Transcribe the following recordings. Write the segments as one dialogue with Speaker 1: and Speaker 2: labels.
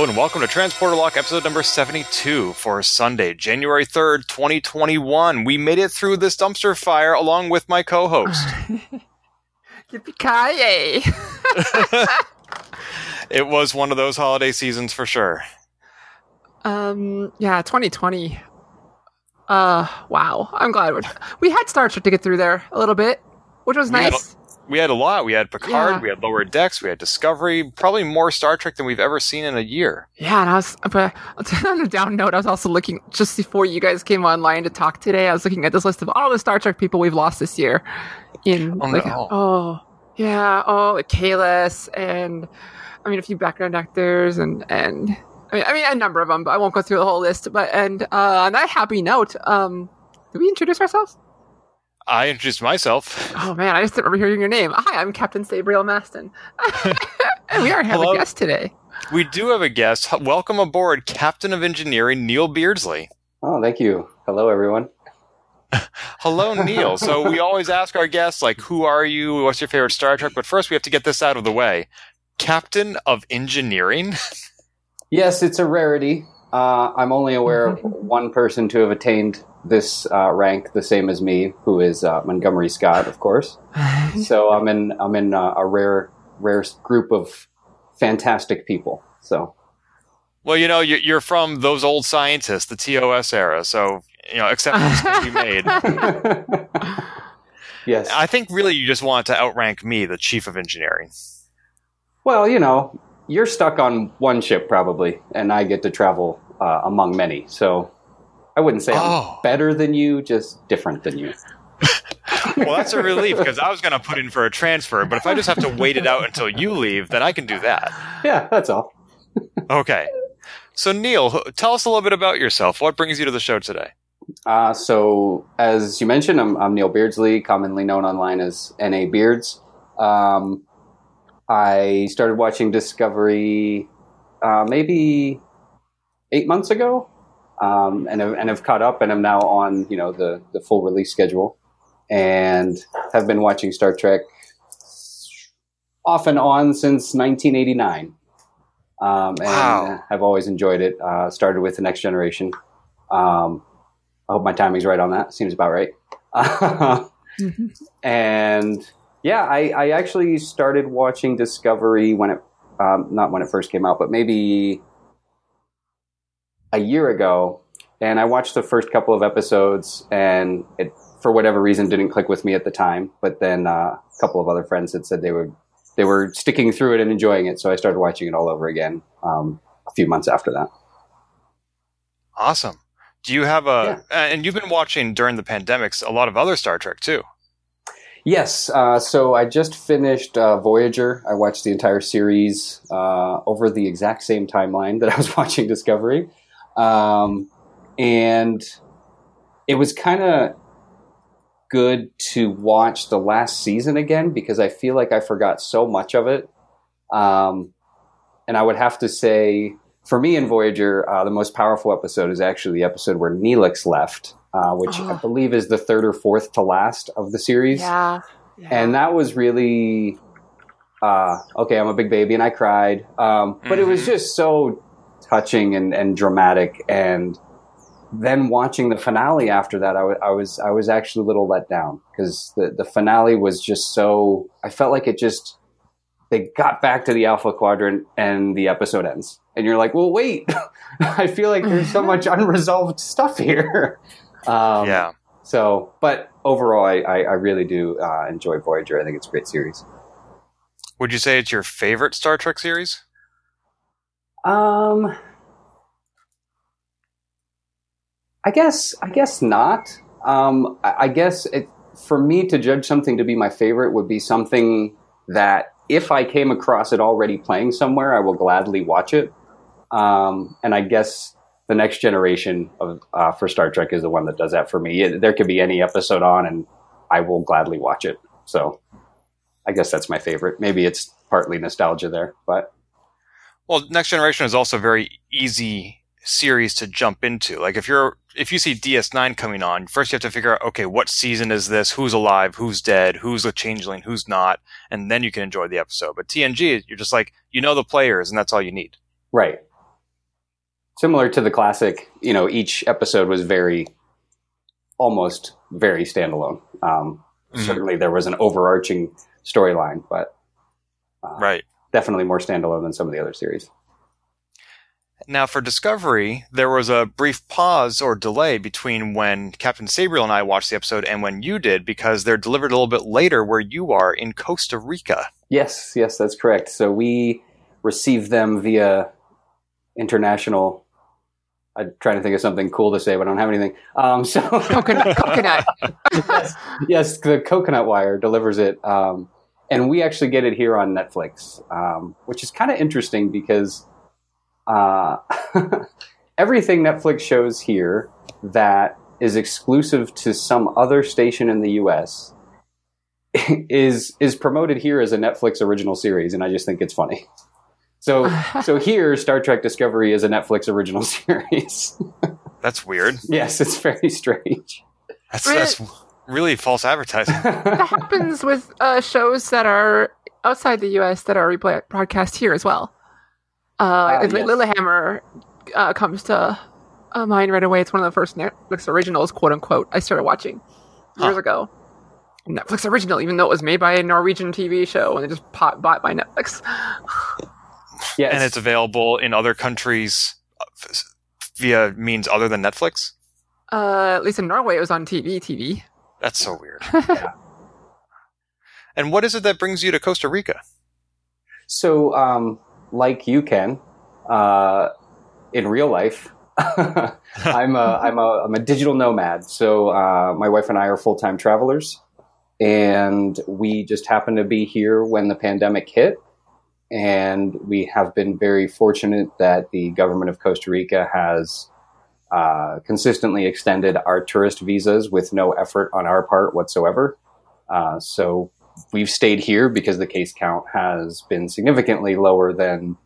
Speaker 1: Hello and welcome to Transporter Lock episode number 72 for Sunday, January 3rd, 2021. We made it through this dumpster fire along with my co-host.
Speaker 2: Yippee-ki-yay!
Speaker 1: it was one of those holiday seasons for sure.
Speaker 2: Um, yeah, 2020. Uh, wow. I'm glad we're, we had Star Trek to get through there a little bit, which was
Speaker 1: We
Speaker 2: nice.
Speaker 1: We had a lot. We had Picard,
Speaker 2: Yeah.
Speaker 1: we had Lower Decks, we had Discovery, probably more Star Trek than we've ever seen in a year.
Speaker 2: Yeah, and I was, but on a down note, I was also looking just before you guys came online to talk today. I was looking at this list of all the Star Trek people we've lost this year. In
Speaker 1: Oh,
Speaker 2: like,
Speaker 1: no.
Speaker 2: oh yeah, oh like Kalis and I mean a few background actors and and I mean, I mean a number of them, but I won't go through the whole list. But and uh, on that happy note, um, did we introduce ourselves?
Speaker 1: I introduced myself.
Speaker 2: Oh man, I just remember hearing your name. Hi, I'm Captain Sabriel Maston, and we are having
Speaker 1: Hello.
Speaker 2: a guest today.
Speaker 1: We do have a guest. Welcome aboard, Captain of Engineering Neil Beardsley.
Speaker 3: Oh, thank you. Hello, everyone.
Speaker 1: Hello, Neil. so we always ask our guests, like, who are you? What's your favorite Star Trek? But first, we have to get this out of the way. Captain of Engineering.
Speaker 3: Yes, it's a rarity. Uh, I'm only aware of one person to have attained this uh, rank, the same as me, who is uh, Montgomery Scott, of course. So I'm in I'm in uh, a rare rare group of fantastic people. So
Speaker 1: Well, you know, you- you're from those old scientists, the TOS era, so you know, exceptions can be made.
Speaker 3: yes.
Speaker 1: I think really you just want to outrank me, the chief of engineering.
Speaker 3: Well, you know, you're stuck on one ship probably, and I get to travel uh, among many. So I wouldn't say
Speaker 1: Oh.
Speaker 3: I'm better than you, just different than you.
Speaker 1: Well, that's a relief because I was going to put in for a transfer, but if I just have to wait it out until you leave, then I can do that.
Speaker 3: Yeah, that's all.
Speaker 1: Okay. So, Neil, tell us a little bit about yourself. What brings you to the show today?
Speaker 3: Uh, so, as you mentioned, I'm, I'm Neil Beardsley, commonly known online as NA Beards. Um, I started watching Discovery uh, maybe eight months ago, um, and have, and have caught up, and I'm now on you know the the full release schedule, and have been watching Star Trek off and on since 1989. Um, and
Speaker 1: Wow.
Speaker 3: have always enjoyed it. Uh, started with the Next Generation. Um, I hope my timing's right on that. Seems about right. and yeah, I, I actually started watching Discovery when it, um, not when it first came out, but maybe a year ago. And I watched the first couple of episodes, and it, for whatever reason, didn't click with me at the time. But then uh, a couple of other friends had said they were they were sticking through it and enjoying it, so I started watching it all over again um, a few months after that.
Speaker 1: Awesome. Do you have a, and you've been watching during the pandemics a lot of other Star Trek too.
Speaker 3: Yes. Uh, so I just finished uh, Voyager. I watched the entire series uh, over the exact same timeline that I was watching Discovery. Um, and it was kind of good to watch the last season again because I feel like I forgot so much of it. Um, and I would have to say, for me in Voyager, uh, the most powerful episode is actually the episode where Neelix left, uh, which I
Speaker 2: Oh.
Speaker 3: believe is the third or fourth to last of the series
Speaker 2: Yeah. yeah.
Speaker 3: and that was really uh, okay. I'm a big baby, and I cried, um, but it was
Speaker 1: Mhm.
Speaker 3: just so touching and, and dramatic. And then watching the finale after that, I was I was actually a little let down because the the finale was just so. I felt like it just they got back to the Alpha Quadrant, and the episode ends, and you're like, well, wait. I feel like there's so much unresolved stuff here. Um,
Speaker 1: yeah.
Speaker 3: so, but overall, I, I, I really do uh, enjoy Voyager. I think it's a great series.
Speaker 1: Would you say it's your favorite Star Trek series?
Speaker 3: Um, I guess I guess not. Um, I, I guess it, for me to judge something to be my favorite would be something that if I came across it already playing somewhere, I will gladly watch it. Um, and I guess the next generation of uh, for Star Trek is the one that does that for me. It, there could be any episode on, and I will gladly watch it. So I guess that's my favorite. Maybe it's partly nostalgia there, but
Speaker 1: Well, Next Generation is also a very easy series to jump into. Like if you're if you see DS9 coming on, first you have to figure out okay, what season is this? Who's alive? Who's dead? Who's a changeling? Who's not? And then you can enjoy the episode. But TNG, you're just like you know the players, and that's all you need.
Speaker 3: right. Similar to the classic, you know, each episode was very, almost very standalone. Um,
Speaker 1: Mhm.
Speaker 3: Certainly, there was an overarching storyline, but uh,
Speaker 1: Right.
Speaker 3: Definitely more standalone than some of the other series.
Speaker 1: Now, for Discovery, there was a brief pause or delay between when Captain Sabriel and I watched the episode and when you did, because they're delivered a little bit later where you are in Costa Rica.
Speaker 3: Yes, yes, that's correct. So we received them via international. I'm trying to think of something cool to say, but I don't have anything. Um, so
Speaker 2: Coconut. coconut.
Speaker 3: yes, yes, the coconut wire delivers it, um, and we actually get it here on Netflix, um, which is kind of interesting because uh, everything Netflix shows here that is exclusive to some other station in the U.S. is is promoted here as a Netflix original series, and I just think it's funny. So, so here, Star Trek Discovery is a Netflix original series.
Speaker 1: That's weird.
Speaker 3: yes, it's very strange.
Speaker 1: That's, that's really false advertising.
Speaker 2: that happens with uh, shows that are outside the U.S. that are replay- broadcast here as well. Uh, like
Speaker 3: yes.
Speaker 2: Lilyhammer uh, comes to uh, mind right away. It's one of the first Netflix originals, quote unquote, I started watching years
Speaker 1: Huh.
Speaker 2: ago. Netflix original, even though it was made by a Norwegian TV show and it just pot- bought by Netflix.
Speaker 3: Yes,
Speaker 1: and it's available in other countries uh, via means other than Netflix.
Speaker 2: Uh, at least in Norway, it was on TV. TV.
Speaker 1: That's so weird. And what is it that brings you to Costa Rica?
Speaker 3: So, um, like you can, uh, in real life, I'm a, I'm a I'm a digital nomad. So uh, my wife and I are full time travelers, and we just happened to be here when the pandemic hit, and we have been very fortunate that the government of Costa Rica has uh, consistently extended our tourist visas with no effort on our part whatsoever. Uh, so we've stayed here because the case count has been significantly lower than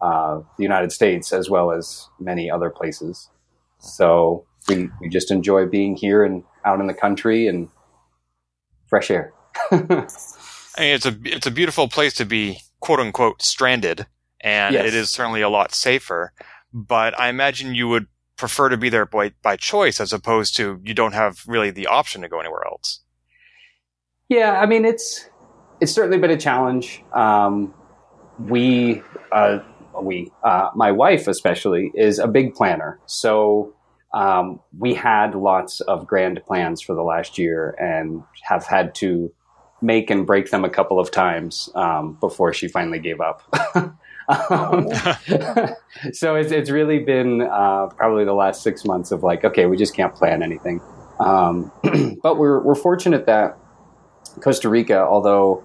Speaker 3: uh, the United States as well as many other places. So we, we just enjoy being here and out in the country and fresh air.
Speaker 1: I mean, it's a it's a beautiful place to be quote unquote stranded, and
Speaker 3: Yes.
Speaker 1: it is certainly a lot safer. But I imagine you would prefer to be there by by choice as opposed to you don't have really the option to go anywhere else.
Speaker 3: Yeah, I mean it's it's certainly been a challenge. Um, we uh, we uh, my wife especially is a big planner, so um, we had lots of grand plans for the last year and have had to make and break them a couple of times um, before she finally gave up. um, so it's it's really been uh, probably the last six months of like, okay, we just can't plan anything. Um, but we're we're fortunate that Costa Rica, although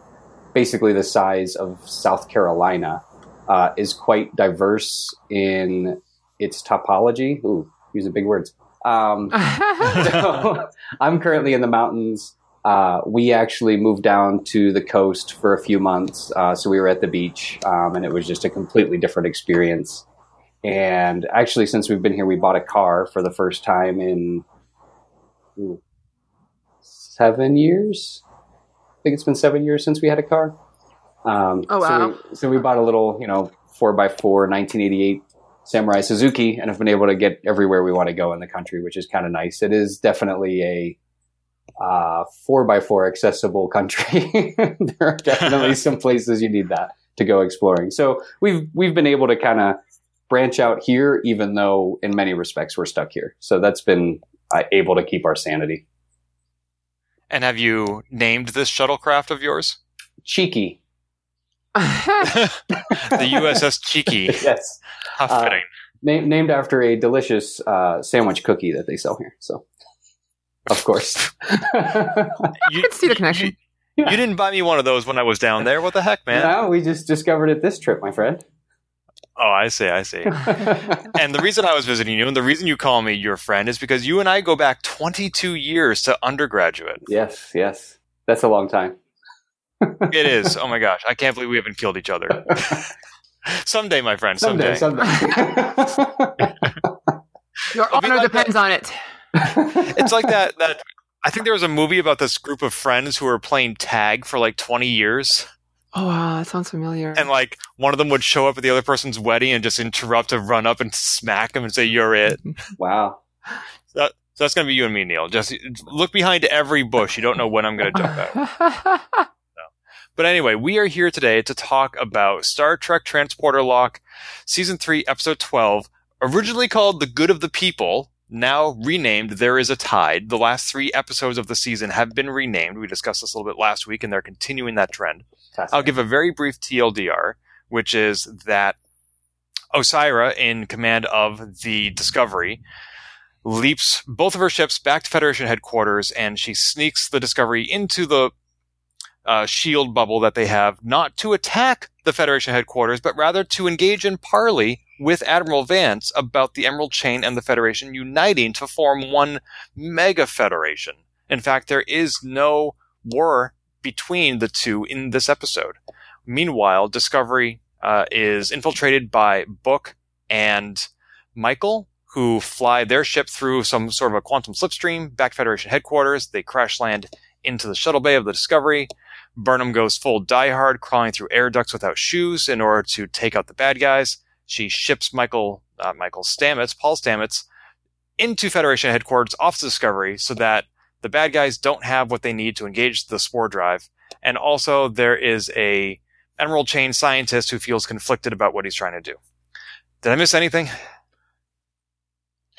Speaker 3: basically the size of South Carolina, uh, is quite diverse in its topology. Ooh, using big words. Um, so I'm currently in the mountains. Uh, we actually moved down to the coast for a few months, uh, so we were at the beach, um, and it was just a completely different experience. And actually, since we've been here, we bought a car for the first time in ooh, seven years. I think it's been seven years since we had a car. Um,
Speaker 2: Oh,
Speaker 3: So
Speaker 2: wow.
Speaker 3: we, so we bought a little, you know, four x four 1988 Samurai Suzuki, and have been able to get everywhere we want to go in the country, which is kind of nice. It is definitely a uh, four by four accessible country. there are definitely some places you need that to go exploring. So we've we've been able to kind of branch out here, even though in many respects we're stuck here. So that's been uh, able to keep our sanity.
Speaker 1: And have you named this shuttlecraft of yours?
Speaker 3: Cheeky,
Speaker 1: the USS Cheeky.
Speaker 3: yes,
Speaker 1: How
Speaker 3: Uh,
Speaker 1: fitting.
Speaker 3: Na- named after a delicious uh, sandwich cookie that they sell here. So, of course.
Speaker 1: you,
Speaker 2: can see the connection.
Speaker 1: You, you didn't buy me one of those when I was down there. What the heck, man?
Speaker 3: No, we just discovered it this trip, my friend.
Speaker 1: Oh, I see, I see. and the reason I was visiting you and the reason you call me your friend is because you and I go back 22 years to undergraduate.
Speaker 3: yes, yes. That's a long time.
Speaker 1: It is. Oh my gosh. I can't believe we haven't killed each other. someday, my friend, someday.
Speaker 3: someday.
Speaker 2: Your honor
Speaker 1: like
Speaker 2: depends on it.
Speaker 1: It's like that that I think there was a movie about this group of friends who were playing tag for like 20 years
Speaker 2: Oh, wow, that sounds familiar.
Speaker 1: and like one of them would show up at the other person's wedding and just interrupt to run up and smack him and say you're it.
Speaker 3: wow.
Speaker 1: So that's going to be you and me, Neil. Just look behind every bush. You don't know when I'm going to jump out. But anyway, we are here today to talk about Star Trek Transporter Lock, Season 3, Episode 12, originally called The Good of the People, now renamed There Is a Tide. The last three episodes of the season have been renamed. We discussed this a little bit last week, and they're continuing that trend. I'll give a very brief TLDR, which is that Osyraa, in command of the Discovery, leaps both of her ships back to Federation headquarters, and she sneaks the Discovery into the uh, shield bubble that they have, not to attack the Federation headquarters, but rather to engage in parley with Admiral Vance about the Emerald Chain and the Federation uniting to form one mega federation. In fact, there is no war between the two in this episode. Meanwhile, Discovery uh, is infiltrated by Book and Michael, who fly their ship through some sort of a quantum slipstream back to Federation headquarters. They crash land into the shuttle bay of the Discovery. Burnham goes full diehard, crawling through air ducts without shoes in order to take out the bad guys. She ships Michael, uh, Michael Stamets, Paul Stamets, into Federation headquarters off the Discovery so that the bad guys don't have what they need to engage the spore drive. And also, there is a Emerald Chain scientist who feels conflicted about what he's trying to do. Did I miss anything?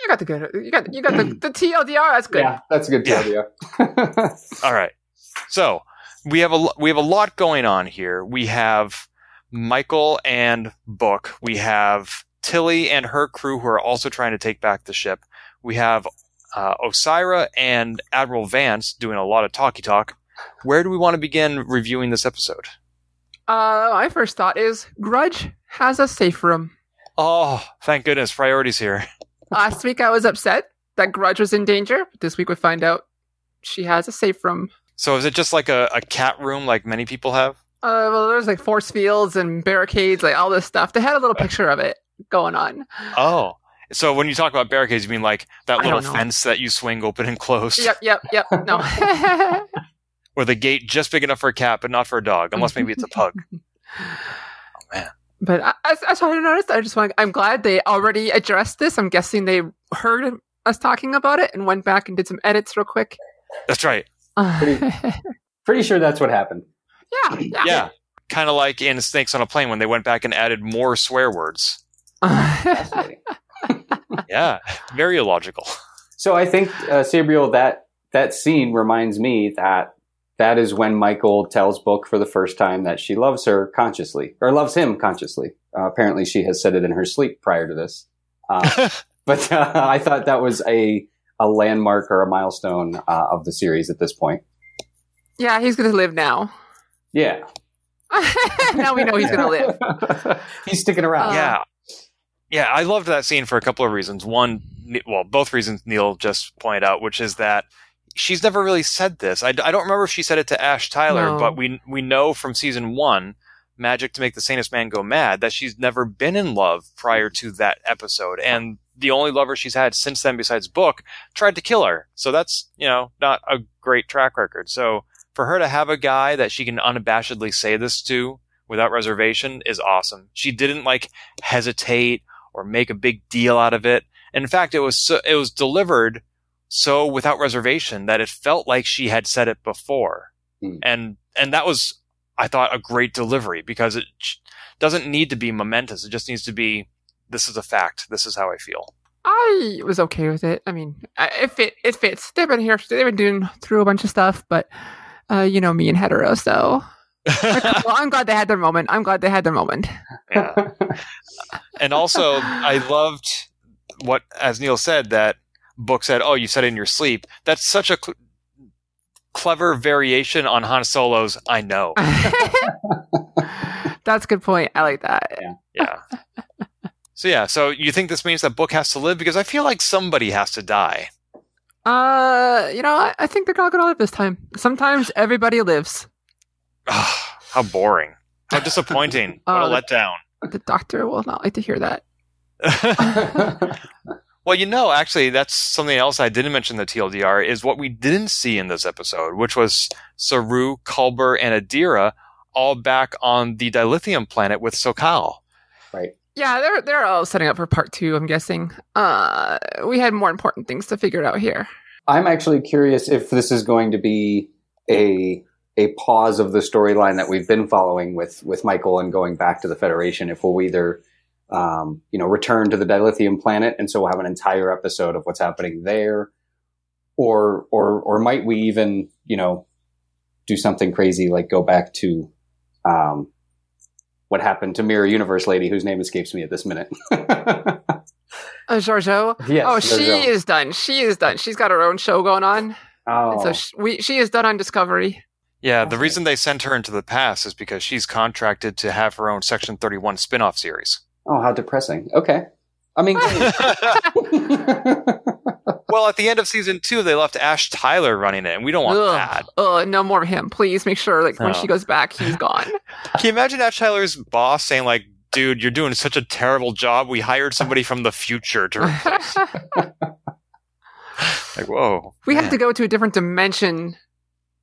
Speaker 2: you got the good. You got you got the, the TLDR. That's good.
Speaker 3: Yeah, that's a good
Speaker 1: Yeah.
Speaker 3: idea.
Speaker 1: All right. So we have a we have a lot going on here. We have Michael and Book. We have Tilly and her crew who are also trying to take back the ship. We have uh, Osyraa and Admiral Vance doing a lot of talky talk. Where do we want to begin reviewing this episode?
Speaker 2: Uh, my first thought is Grudge has a safe room.
Speaker 1: Oh, thank goodness, priorities here.
Speaker 2: Last week I was upset that Grudge was in danger. This week we find out she has a safe room.
Speaker 1: So is it just like a, a cat room like many people have?
Speaker 2: Uh, well, there's like force fields and barricades, like all this stuff. They had a little picture of it going on.
Speaker 1: Oh. So when you talk about barricades, you mean like that little fence that you swing open and close?
Speaker 2: Yep, yep, yep. No.
Speaker 1: Or the gate just big enough for a cat, but not for a dog, unless maybe it's a pug. Oh man.
Speaker 2: But I, I, I started to notice. I just want. I'm glad they already addressed this. I'm guessing they heard us talking about it and went back and did some edits real quick.
Speaker 1: That's right.
Speaker 2: yeah,
Speaker 3: Pretty sure that's what happened.
Speaker 2: Yeah.
Speaker 1: Yeah. Kind of like in Snakes on a Plane when they went back and added more swear words. Yeah. Very illogical.
Speaker 3: So I think uh, Sabriel, that that scene reminds me that that is when Michael tells Book for the first time that she loves her consciously or loves him consciously. Uh, apparently, she has said it in her sleep prior to this. Uh, but uh, I thought that was a a landmark or a milestone uh, of the series at this point.
Speaker 2: yeah, he's gonna live now.
Speaker 3: Yeah,
Speaker 2: now we know he's gonna live.
Speaker 3: He's sticking around.
Speaker 2: Uh,
Speaker 1: yeah. Yeah. I loved that scene for a couple of reasons. One, well, both reasons Neil just pointed out, which is that she's never really said this. I don't remember if she said it to Ash Tyler,
Speaker 2: No.
Speaker 1: but we we know from season one, Magic to Make the Sanest Man Go Mad, that she's never been in love prior to that episode. And the only lover she's had since then, besides Book, tried to kill her. So that's, you know, not a great track record. So for her to have a guy that she can unabashedly say this to without reservation is awesome. She didn't like hesitate or make a big deal out of it. In fact, it was so, it was delivered so without reservation that it felt like she had said it before.
Speaker 3: Hmm.
Speaker 1: And and that was I thought a great delivery because it doesn't need to be momentous. It just needs to be this is a fact. This is how I feel.
Speaker 2: I was okay with it. I mean, I- it fit. It fits. They've been here. They've been doing through a bunch of stuff, but uh, you know me and hetero, so well, I'm glad they had their moment. I'm glad they had their moment.
Speaker 1: yeah. And also, I loved what, as Neil said, that book said, "Oh, you said it in your sleep." That's such a cl- clever variation on Han Solo's "I know."
Speaker 2: That's a good point. I like that.
Speaker 1: Yeah. So yeah, so you think this means that Book has to live because I feel like somebody has to die.
Speaker 2: Uh, you know, I, I think they're all gonna live this time. Sometimes everybody lives.
Speaker 1: Ah, How boring. How disappointing. what
Speaker 2: Uh,
Speaker 1: a letdown.
Speaker 2: The doctor will not like to hear that.
Speaker 1: well, you know, actually, that's something else I didn't mention in the TLDR is what we didn't see in this episode, which was Saru, Culber, and Adira all back on the dilithium planet with Su'Kal.
Speaker 3: right.
Speaker 2: Yeah, they're they're all setting up for part two. I'm guessing. Uh, we had more important things to figure out here.
Speaker 3: I'm actually curious if this is going to be a a pause of the storyline that we've been following with with Michael and going back to the Federation. If we'll either um, you know return to the dilithium planet, and so we'll have an entire episode of what's happening there, or or or might we even you know do something crazy like go back to um, what happened to Mirror Universe lady whose name escapes me at this minute.
Speaker 2: Uh, Georgiou.
Speaker 3: Yes,
Speaker 2: oh, she
Speaker 3: Georgiou.
Speaker 2: is done. She is done. She's got her own show going on.
Speaker 3: oh,
Speaker 2: And so she, we, she is done on Discovery.
Speaker 1: Yeah, the reason they sent her into the past is because she's contracted to have her own Section 31 spin off series.
Speaker 3: oh, how depressing. Okay, I mean.
Speaker 1: well, at the end of season two, they left Ash Tyler running it, and we don't want
Speaker 2: Ugh.
Speaker 1: that.
Speaker 2: Uh, no more of him. Please make sure, like, when she goes back, he's gone.
Speaker 1: Can you imagine Ash Tyler's boss saying, like, dude, you're doing such a terrible job. We hired somebody from the future to replace. like, whoa.
Speaker 2: we have to go to a different dimension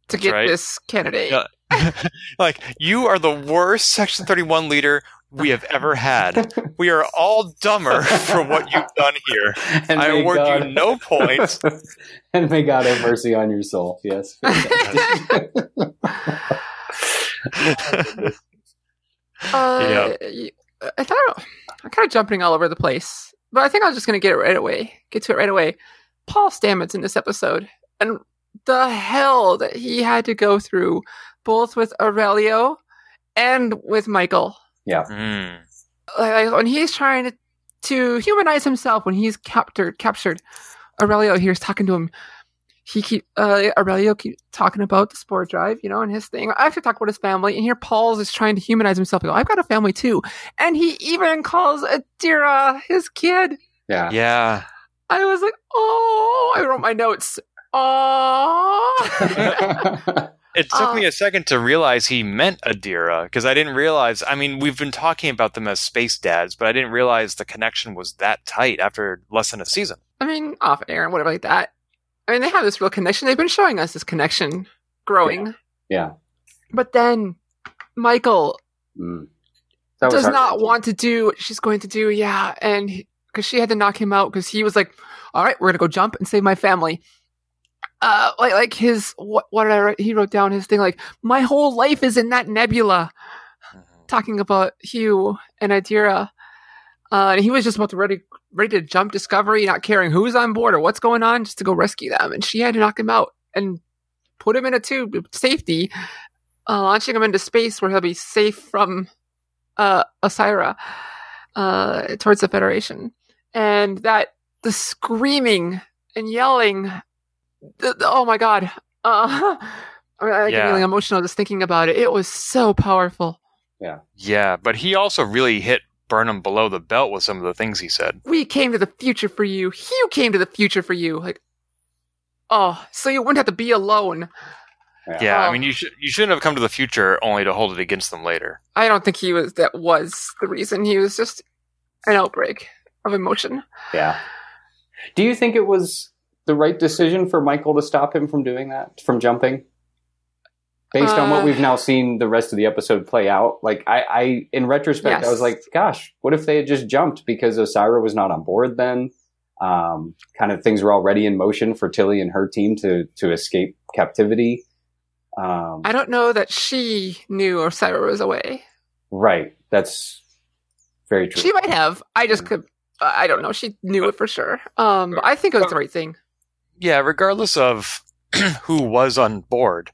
Speaker 2: to
Speaker 1: That's
Speaker 2: get
Speaker 1: right.
Speaker 2: this candidate.
Speaker 1: Yeah. like, you are the worst Section 31 leader we have ever had. We are all dumber for what you've done here.
Speaker 3: And
Speaker 1: I award
Speaker 3: God-
Speaker 1: you no points.
Speaker 3: and may God have mercy on your soul. Yes.
Speaker 2: Uh, y- I thought I'm kind of jumping all over the place, but I think I'm just going to get it right away. Get to it right away. Paul Stamets in this episode, and the hell that he had to go through, both with Aurelio and with Michael.
Speaker 1: Mm.
Speaker 2: Like when he's trying to, to humanize himself, when he's captured, captured, Aurelio here's talking to him. He keep uh, Aurelio keep talking about the spore drive, you know, and his thing. I have to talk about his family, and here Paul's is trying to humanize himself. Go, I've got a family too, and he even calls Adira his kid.
Speaker 3: yeah.
Speaker 1: Yeah.
Speaker 2: I was like, oh, I wrote my notes. Oh,
Speaker 1: It took
Speaker 2: Uh,
Speaker 1: me a second to realize he meant Adira because I didn't realize. I mean, we've been talking about them as space dads, but I didn't realize the connection was that tight after less than a season.
Speaker 2: I mean, off air and whatever like that. I mean, they have this real connection. They've been showing us this connection growing,
Speaker 3: yeah.
Speaker 2: but then Michael
Speaker 3: Mm.
Speaker 2: Does not
Speaker 3: heartbreaking.
Speaker 2: want to do what she's going to do. Yeah, and because she had to knock him out because he was like, "All right, we're gonna go jump and save my family." Uh, like like his what what did I write? He wrote down his thing like, "My whole life is in that nebula." Talking about Hugh and Adira, uh, and he was just about to ready ready to jump Discovery, not caring who's on board or what's going on, just to go rescue them. And she had to knock him out and put him in a tube of safety, uh, launching him into space where he'll be safe from uh, Osyraa uh, towards the Federation, and that the screaming and yelling, oh my god! Uh, I mean, I get
Speaker 1: Yeah.
Speaker 2: really emotional just thinking about it. It was so powerful.
Speaker 1: Yeah, Yeah, but he also really hit Burnham below the belt with some of the things he said.
Speaker 2: We came to the future for you. Hugh came to the future for you. Like, oh, so you wouldn't have to be alone.
Speaker 1: Yeah, I
Speaker 2: Oh.
Speaker 1: mean, you should you shouldn't have come to the future only to hold it against them later.
Speaker 2: I don't think he was. That was the reason. He was just an outbreak of emotion.
Speaker 3: Yeah. Do you think it was the right decision for Michael to stop him from doing that, from jumping? Based on what
Speaker 2: Uh,
Speaker 3: we've now seen the rest of the episode play out, like I, I in retrospect, I was like, "Gosh, what if they had just jumped because Osyraa was not on board then?" Um, kind of things were already in motion for Tilly and her team to to escape captivity. Um,
Speaker 2: I don't know that she knew Osyraa was away.
Speaker 3: right, that's very true.
Speaker 2: She might have. I just
Speaker 3: Mm.
Speaker 2: could. I don't know. She knew it for sure. Um, I think it was the right thing.
Speaker 1: Yeah, regardless of who was on board,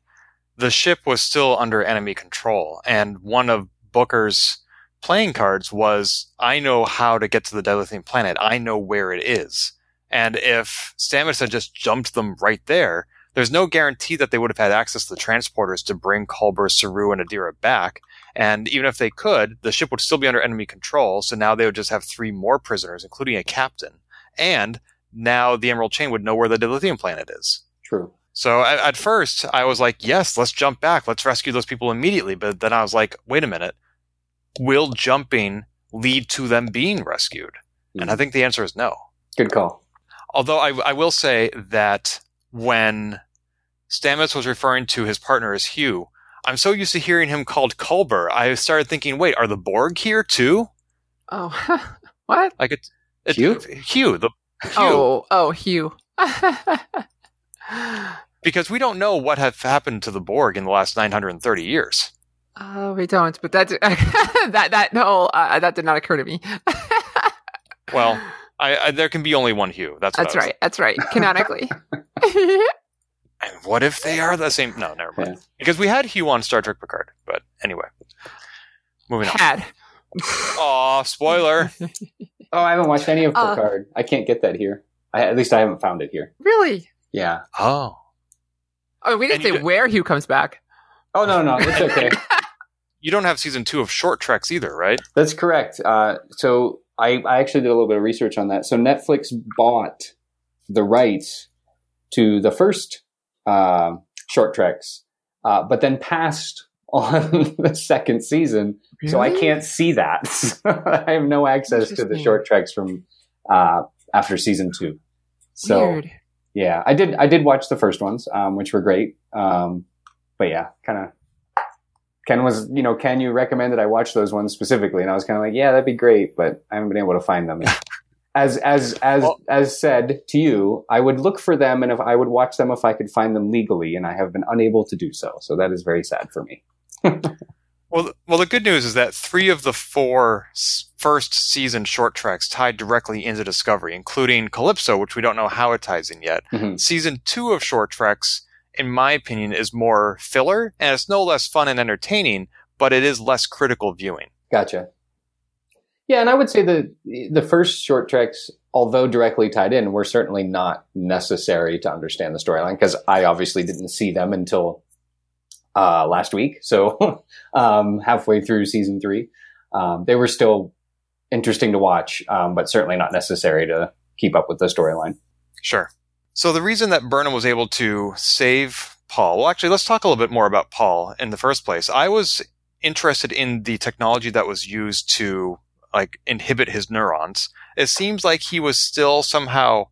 Speaker 1: the ship was still under enemy control, and one of Booker's playing cards was, "I know how to get to the dilithium planet. I know where it is." And if Stamets had just jumped them right there, there's no guarantee that they would have had access to the transporters to bring Culber, Saru, and Adira back. And even if they could, the ship would still be under enemy control. So now they would just have three more prisoners, including a captain. And now the Emerald Chain would know where the dilithium planet is.
Speaker 3: True.
Speaker 1: So at, at first, I was like, yes, let's jump back. Let's rescue those people immediately. But then I was like, wait a minute. Will jumping lead to them being rescued? And I mm-hmm. think the answer is no.
Speaker 3: Good call.
Speaker 1: Although I, I will say that when Stamets was referring to his partner as Hugh, I'm so used to hearing him called Culber, I started thinking, wait, are the Borg here too?
Speaker 2: Oh, what?
Speaker 1: Like it, it
Speaker 3: Hugh?
Speaker 1: Hugh, the Hugh.
Speaker 2: Oh, oh, Hugh.
Speaker 1: Because we don't know what have happened to the Borg in the last 930 years.
Speaker 2: Oh, we don't. But that that that no, uh, that did not occur to me.
Speaker 1: Well, I, I, there can be only one Hugh. That's
Speaker 2: that's
Speaker 1: I was-
Speaker 2: right. That's right. Canonically.
Speaker 1: And what if they are the same? No, never mind.
Speaker 3: Yeah.
Speaker 1: Because we had Hugh on Star Trek Picard. But anyway, moving on.
Speaker 2: Had.
Speaker 1: Aw, spoiler.
Speaker 3: Oh, I haven't watched any of
Speaker 2: Uh.
Speaker 3: Picard. I can't get that here. I, at least I haven't found it here.
Speaker 2: Really?
Speaker 3: Yeah.
Speaker 1: Oh.
Speaker 2: Oh, we didn't
Speaker 1: And
Speaker 2: say
Speaker 1: did-
Speaker 2: where Hugh comes back.
Speaker 3: Oh no, no, it's okay.
Speaker 1: You don't have season two of Short Treks either, right?
Speaker 3: That's correct. Uh, so I, I actually did a little bit of research on that. So Netflix bought the rights to the first uh, short treks, uh, but then passed on the second season. So I can't see that. I have no access to the short treks from uh, after season two. So
Speaker 2: Weird.
Speaker 3: yeah, I did. I did watch the first ones, um, which were great. Um, but yeah, kind of. Ken was, you know, can you recommend that I watch those ones specifically, and I was kind of like, yeah, that'd be great, but I haven't been able to find them. As as as
Speaker 1: Well-
Speaker 3: as said to you, I would look for them, and if I would watch them if I could find them legally, and I have been unable to do so. So that is very sad for me.
Speaker 1: Well, well, the good news is that three of the four first season short treks tied directly into Discovery, including Calypso, which we don't know how it ties in yet.
Speaker 3: Mhm.
Speaker 1: Season two of short treks, in my opinion, is more filler, and it's no less fun and entertaining, but it is less critical viewing.
Speaker 3: Gotcha. Yeah, and I would say the the first short treks, although directly tied in, were certainly not necessary to understand the storyline because I obviously didn't see them until uh, last week. So um, halfway through season three, um, they were still interesting to watch, um, but certainly not necessary to keep up with the storyline.
Speaker 1: Sure. So the reason that Burnham was able to save Paul, well, actually, let's talk a little bit more about Paul in the first place. I was interested in the technology that was used to like inhibit his neurons. It seems like he was still somehow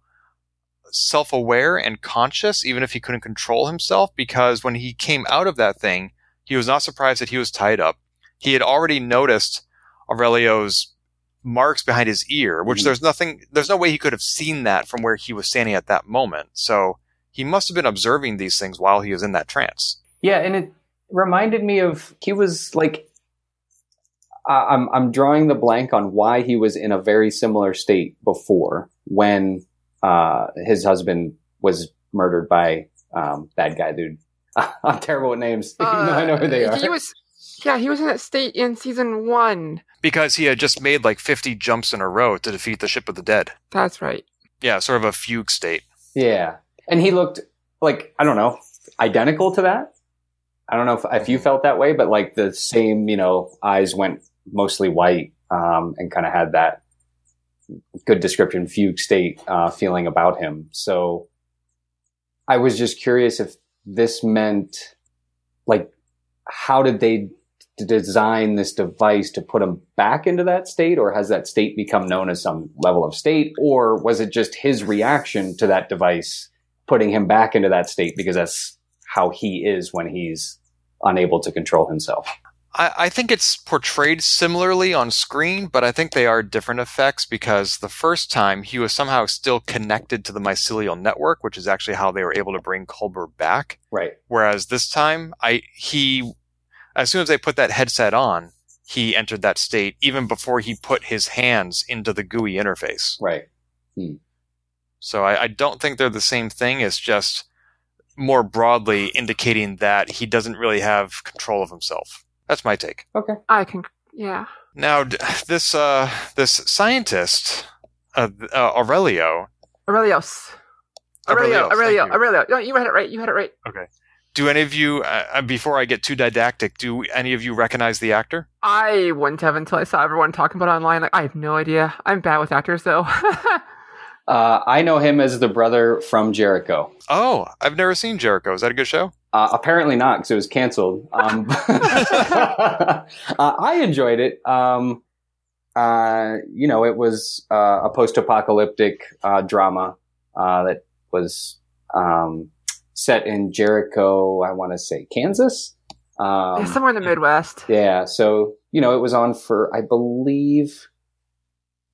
Speaker 1: self-aware and conscious, even if he couldn't control himself, because when he came out of that thing, he was not surprised that he was tied up. He had already noticed Aurelio's marks behind his ear, which
Speaker 3: Mhm.
Speaker 1: there's nothing, there's no way he could have seen that from where he was standing at that moment. So he must have been observing these things while he was in that trance.
Speaker 3: Yeah, and it reminded me of he was like I'm I'm drawing the blank on why he was in a very similar state before when uh, his husband was murdered by um, bad guy dude. I'm terrible with names. Even though I know who they
Speaker 2: Uh,
Speaker 3: are.
Speaker 2: He was, yeah, he was in that state in season one.
Speaker 1: Because he had just made like 50 jumps in a row to defeat the ship of the dead.
Speaker 2: That's right.
Speaker 1: Yeah, sort of a fugue state.
Speaker 3: Yeah, and he looked like I don't know, identical to that. I don't know if, if you felt that way, but like the same, you know, eyes went mostly white um, and kind of had that good description fugue state uh, feeling about him. So I was just curious if this meant like how did they d- design this device to put him back into that state or has that state become known as some level of state or was it just his reaction to that device putting him back into that state because that's how he is when he's unable to control himself
Speaker 1: I, I think it's portrayed similarly on screen, but I think they are different effects because the first time he was somehow still connected to the mycelial network, which is actually how they were able to bring Culber back.
Speaker 3: right
Speaker 1: Whereas this time, I he, as soon as they put that headset on, he entered that state even before he put his hands into the GUI interface.
Speaker 3: right hmm.
Speaker 1: So I, I don't think they're the same thing. It's just more broadly indicating that he doesn't really have control of himself. That's my take.
Speaker 3: okay
Speaker 2: I can, yeah.
Speaker 1: Now, this uh, this scientist, uh, uh, Aurelio,
Speaker 2: Aurelios.
Speaker 1: Aurelios,
Speaker 2: Aurelio,
Speaker 1: thank
Speaker 2: Aurelio,
Speaker 1: you.
Speaker 2: Aurelio. No, you had it right. You had it right. Okay.
Speaker 1: Do any of you, uh, uh, before I get too didactic, do any of you recognize the actor?
Speaker 2: I wouldn't have until I saw everyone talking about it online. Like, I have no idea. I'm bad with actors, though.
Speaker 3: Uh, I know him as the brother from Jericho.
Speaker 1: Oh, I've never seen Jericho. Is that a good show?
Speaker 3: Uh, apparently not, because it was canceled. Um, uh, I enjoyed it. Um, uh, you know, it was uh, a post-apocalyptic uh, drama uh, that was um, set in Jericho. I want to say Kansas. Um,
Speaker 2: Yeah, somewhere in the Midwest.
Speaker 3: yeah, so you know, it was on for I believe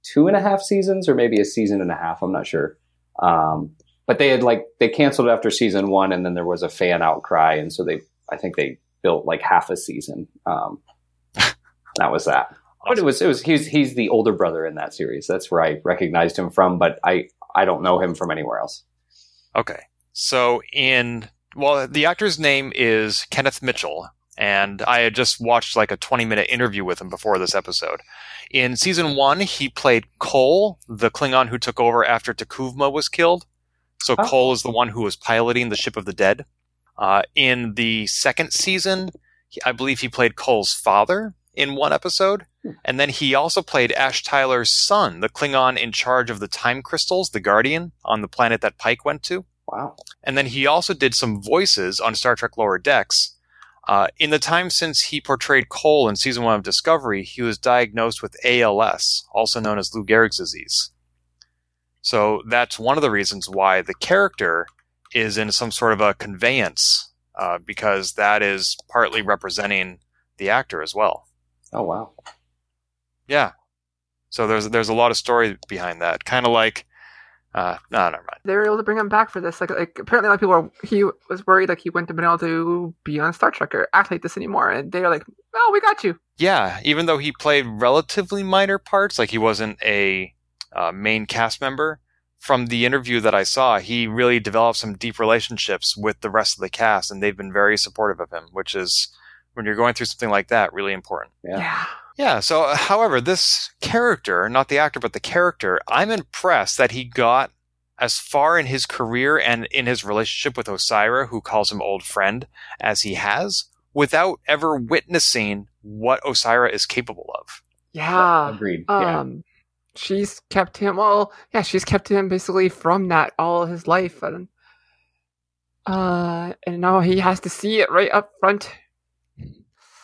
Speaker 3: two and a half seasons, or maybe a season and a half. I'm not sure. Um, but they had like they canceled after season one, and then there was a fan outcry, and so they I think they built like half a season. Um, that was that. But it was it was he's he's the older brother in that series. That's where I recognized him from, but I I don't know him from anywhere else.
Speaker 1: Okay. So in well, the actor's name is Kenneth Mitchell, and I had just watched like a 20 minute interview with him before this episode. In season one, he played Kol, the Klingon who took over after T'Kuvma was killed. So
Speaker 3: Oh.
Speaker 1: Kol is the one who was piloting the ship of the dead. Uh, in the second season, he- I believe he played Kol's father in one episode. And then he also played Ash Tyler's son, the Klingon in charge of the time crystals, the Guardian, on the planet that Pike went to.
Speaker 3: Wow.
Speaker 1: And then he also did some voices on Star Trek Lower Decks. Uh, in the time since he portrayed Cole in season one of Discovery, he was diagnosed with ALS, also known as Lou Gehrig's disease. So that's one of the reasons why the character is in some sort of a conveyance, uh, because that is partly representing the actor as well.
Speaker 3: Oh wow.
Speaker 1: Yeah. So there's there's a lot of story behind that. Kind of like, uh, no, never mind.
Speaker 2: They were able to bring him back for this. Like, like apparently, a lot of people were. He was worried like he wouldn't have been able to be on Star Trek or act like this anymore, and they were like, "Oh, we got you."
Speaker 1: Yeah, even though he played relatively minor parts, like he wasn't a uh, main cast member, from the interview that I saw, he really developed some deep relationships with the rest of the cast, and they've been very supportive of him, which is, when you're going through something like that, really important.
Speaker 3: Yeah.
Speaker 2: Yeah.
Speaker 1: Yeah, so uh, however, this character, not the actor, but the character, I'm impressed that he got as far in his career and in his relationship with Osyraa, who calls him old friend, as he has, without ever witnessing what Osyraa is capable of.
Speaker 2: Yeah.
Speaker 3: Agreed. yeah.
Speaker 2: She's kept him. all yeah, she's kept him basically from that all his life, and uh, and now he has to see it right up front.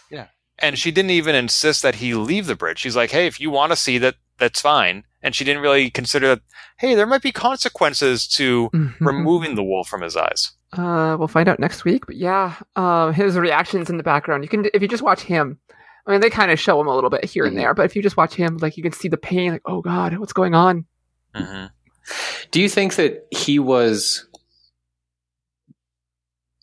Speaker 2: Yeah.
Speaker 1: And she didn't even insist that he leave the bridge. She's like, hey, if you want to see that, that's fine. And she didn't really consider that, hey, there might be consequences to removing the wool from his eyes.
Speaker 2: Uh, we'll find out next week. But yeah, um, his reactions in the background. You can if you just watch him. I mean, they kind of show him a little bit here and
Speaker 3: Mhm.
Speaker 2: there, but if you just watch him, like you can see the pain. Like, oh god, what's going on?
Speaker 1: hmm
Speaker 3: Do you think that he was?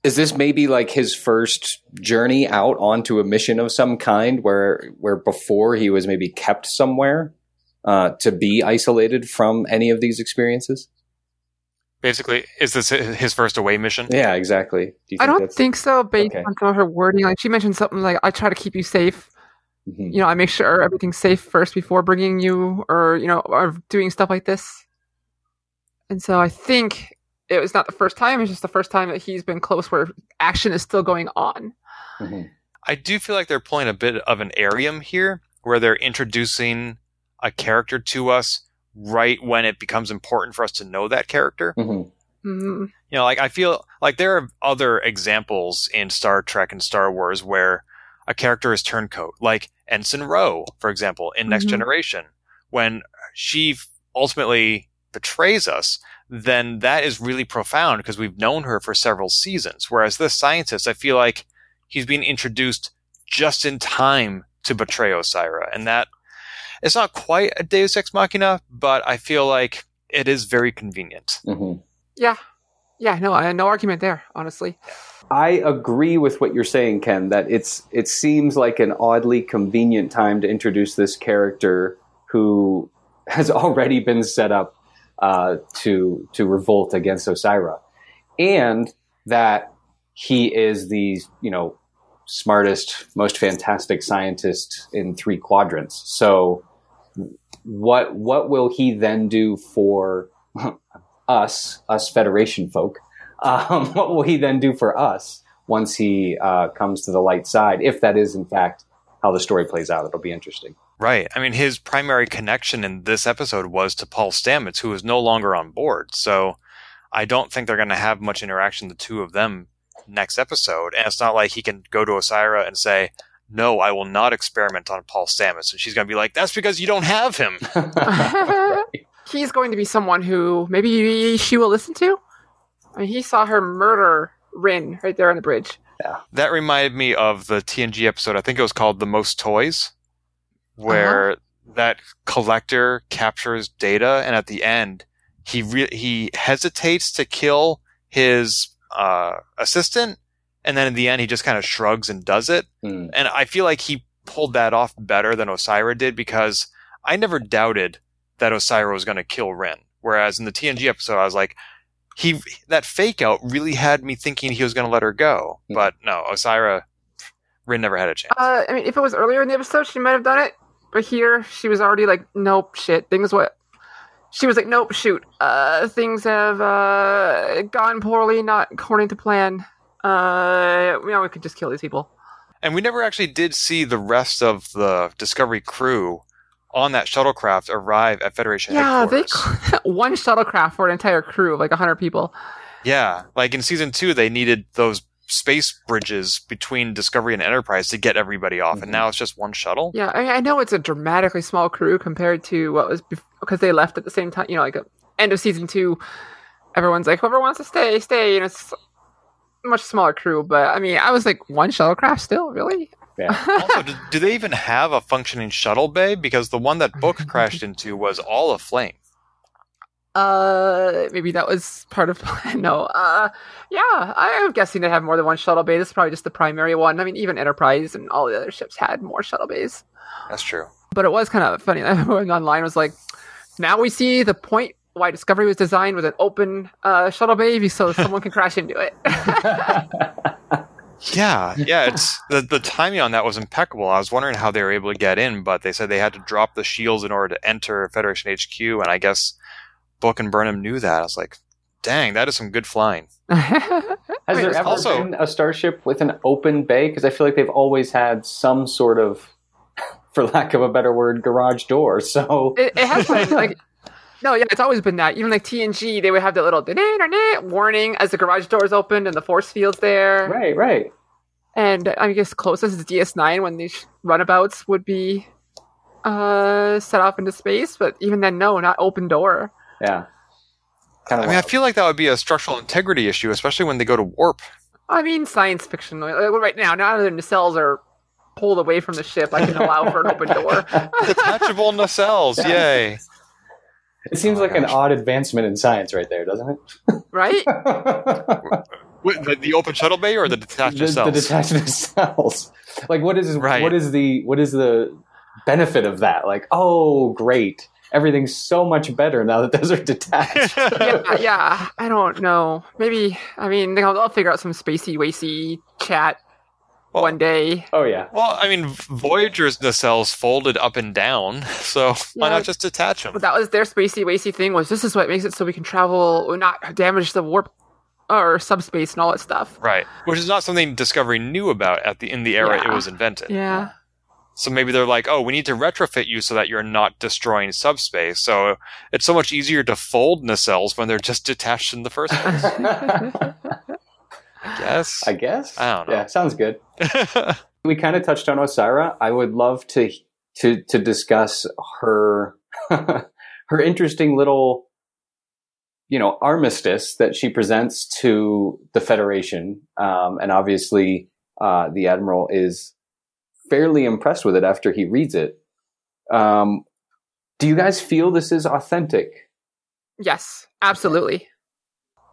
Speaker 3: Is this maybe like his first journey out onto a mission of some kind, where where before he was maybe kept somewhere uh, to be isolated from any of these experiences?
Speaker 1: Basically, is this his first away mission?
Speaker 3: Yeah, exactly. Do you
Speaker 2: I don't think so. Based
Speaker 3: Okay.
Speaker 2: on some of her wording, like she mentioned something like, "I try to keep you safe."
Speaker 3: Mhm.
Speaker 2: You know, I make sure everything's safe first before bringing you, or you know, or doing stuff like this. And so I think it was not the first time; it's just the first time that he's been close where action is still going on.
Speaker 3: Mhm.
Speaker 1: I do feel like they're playing a bit of an Arium here, where they're introducing a character to us right when it becomes important for us to know that character.
Speaker 3: Mhm.
Speaker 2: hmm
Speaker 1: You know, like I feel like there are other examples in Star Trek and Star Wars where a character is turncoat, like Ensign Ro, for example, in Next
Speaker 2: Mhm.
Speaker 1: Generation. When she ultimately betrays us, then that is really profound because we've known her for several seasons. Whereas this scientist, I feel like he's being introduced just in time to betray Osyraa. And that it's not quite a Deus Ex Machina, but I feel like it is very convenient.
Speaker 3: Mhm.
Speaker 2: Yeah, yeah. No, I no argument there. Honestly,
Speaker 3: I agree with what you're saying, Ken. That it's it seems like an oddly convenient time to introduce this character who has already been set up uh, to to revolt against Osyraa, and that he is the you know smartest, most fantastic scientist in three quadrants. So, what what will he then do for us, us Federation folk? Um, what will he then do for us once he uh, comes to the light side, if that is in fact how the story plays out. It'll be interesting.
Speaker 1: Right. I mean, his primary connection in this episode was to Paul Stamets, who is no longer on board. So I don't think they're going to have much interaction, the two of them, next episode. And it's not like he can go to Osyraa and say, no, I will not experiment on Paul Stamets. And she's going to be like, that's because you don't have him.
Speaker 2: He's going to be someone who maybe she will listen to. I mean, he saw her murder Ryn right there on the bridge. Yeah.
Speaker 1: That reminded me of the TNG episode. I think it was called The Most Toys, where that collector captures Data, and at the end, he re- he hesitates to kill his uh, assistant, and then in the end, he just kind of shrugs and does it.
Speaker 3: Hmm.
Speaker 1: And I feel like he pulled that off better than Osyraa did because I never doubted that Osyraa was going to kill Ryn. Whereas in the TNG episode, I was like, he that fake out really had me thinking he was going to let her go.
Speaker 3: Mhm.
Speaker 1: But no, Osyraa, Ryn never had a chance.
Speaker 2: Uh, I mean, if it was earlier in the episode, she might have done it. But here, she was already like, nope, shit. Things what? She was like, nope, shoot. Uh, things have uh, gone poorly, not according to plan. Uh, you know, we could just kill these people.
Speaker 1: And we never actually did see the rest of the Discovery crew on that shuttlecraft arrive at Federation
Speaker 2: Yeah, they
Speaker 1: headquarters.
Speaker 2: one shuttlecraft for an entire crew of like hundred people.
Speaker 1: Yeah, like in season two, they needed those space bridges between Discovery and Enterprise to get everybody off,
Speaker 3: Mhm.
Speaker 1: and now it's just one shuttle.
Speaker 2: Yeah, I, I know it's a dramatically small crew compared to what was because they left at the same time. You know, like uh, end of season two, everyone's like, whoever wants to stay, stay. And it's much smaller crew. But I mean, I was like, one shuttlecraft still, really?
Speaker 3: Yeah.
Speaker 1: also, do, do they even have a functioning shuttle bay? Because the one that Book crashed into was all aflame.
Speaker 2: Uh, maybe that was part of no. Uh, yeah, I'm guessing they have more than one shuttle bay. This is probably just the primary one. I mean, even Enterprise and all the other ships had more shuttle bays.
Speaker 1: That's true.
Speaker 2: But it was kind of funny. That everyone online was like, "Now we see the point why Discovery was designed with an open uh, shuttle bay, so someone can crash into it."
Speaker 1: Yeah, yeah. It's the the timing on that was impeccable. I was wondering how they were able to get in, but they said they had to drop the shields in order to enter Federation HQ, and I guess Book and Burnham knew that. I was like, dang, that is some good flying.
Speaker 3: Has
Speaker 2: I mean,
Speaker 3: there ever
Speaker 1: also-
Speaker 3: been a starship with an open bay? Because I feel like they've always had some sort of, for lack of a better word, garage door. So
Speaker 2: it, it has been like no yeah it's always been that even like tng they would have that little warning as the garage doors opened and the force field's there
Speaker 3: right, right.
Speaker 2: and i guess closest is ds9 when these runabouts would be uh set off into space but even then no not open door
Speaker 3: Yeah. Kind
Speaker 1: I
Speaker 3: of.
Speaker 1: mean, I feel like that would be a structural integrity issue, especially when they go to warp.
Speaker 2: i mean science fiction like, right now now that the nacelles are pulled away from the ship i can allow for an open door
Speaker 1: Detachable nacelles, yay!
Speaker 3: It seems
Speaker 1: Oh my
Speaker 3: like an odd advancement in science, right there, doesn't it?
Speaker 2: right
Speaker 1: Wait, The, the open shuttle bay or the detached
Speaker 3: the, the detached nacelles. Like, what is
Speaker 1: Right.
Speaker 3: what is the what is the benefit of that? Like, oh, great, everything's so much better now that those are detached.
Speaker 2: yeah, yeah, I don't know. Maybe I mean they'll, they'll figure out some spacey, wacy chat
Speaker 1: Well-
Speaker 2: one day.
Speaker 3: oh yeah,
Speaker 1: Well, I mean, Voyager's nacelles folded up and down, so why not just detach them?
Speaker 2: But that was their spacey, wacy thing. Was this is what makes it so we can travel, not damage the warp or subspace and all that stuff.
Speaker 1: Right, which is not something Discovery knew about at the in the era it was invented.
Speaker 2: Yeah,
Speaker 1: So maybe they're like, "Oh, we need to retrofit you so that you're not destroying subspace." So it's so much easier to fold nacelles when they're just detached in the first place. I guess.
Speaker 3: I guess.
Speaker 1: I don't know.
Speaker 3: Yeah, sounds good. we kind of touched on Osyraa. I would love to to to discuss her her interesting little you know armistice that she presents to the Federation, um, and obviously uh, the admiral is fairly impressed with it after he reads it. Um, do you guys feel this is authentic?
Speaker 2: yes, absolutely.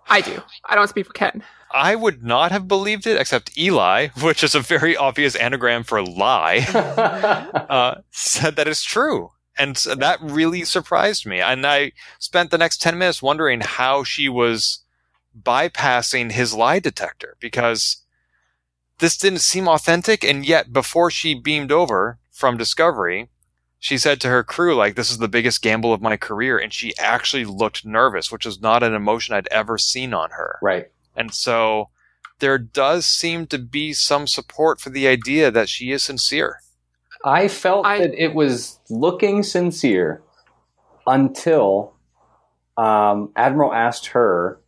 Speaker 2: I do. I don't speak for Ken.
Speaker 1: I would not have believed it, except Eli, which is a very obvious anagram for lie, uh, said that it's true. And s- that really surprised me. And I spent the next 10 minutes wondering how she was bypassing his lie detector because this didn't seem authentic. And yet, before she beamed over from Discovery, she said to her crew, like, this is the biggest gamble of my career. And she actually looked nervous, which is not an emotion I'd ever seen on her.
Speaker 3: right.
Speaker 1: And so there does seem to be some support for the idea that she is sincere.
Speaker 3: I felt
Speaker 2: I-
Speaker 3: that it was looking sincere until um, Admiral asked her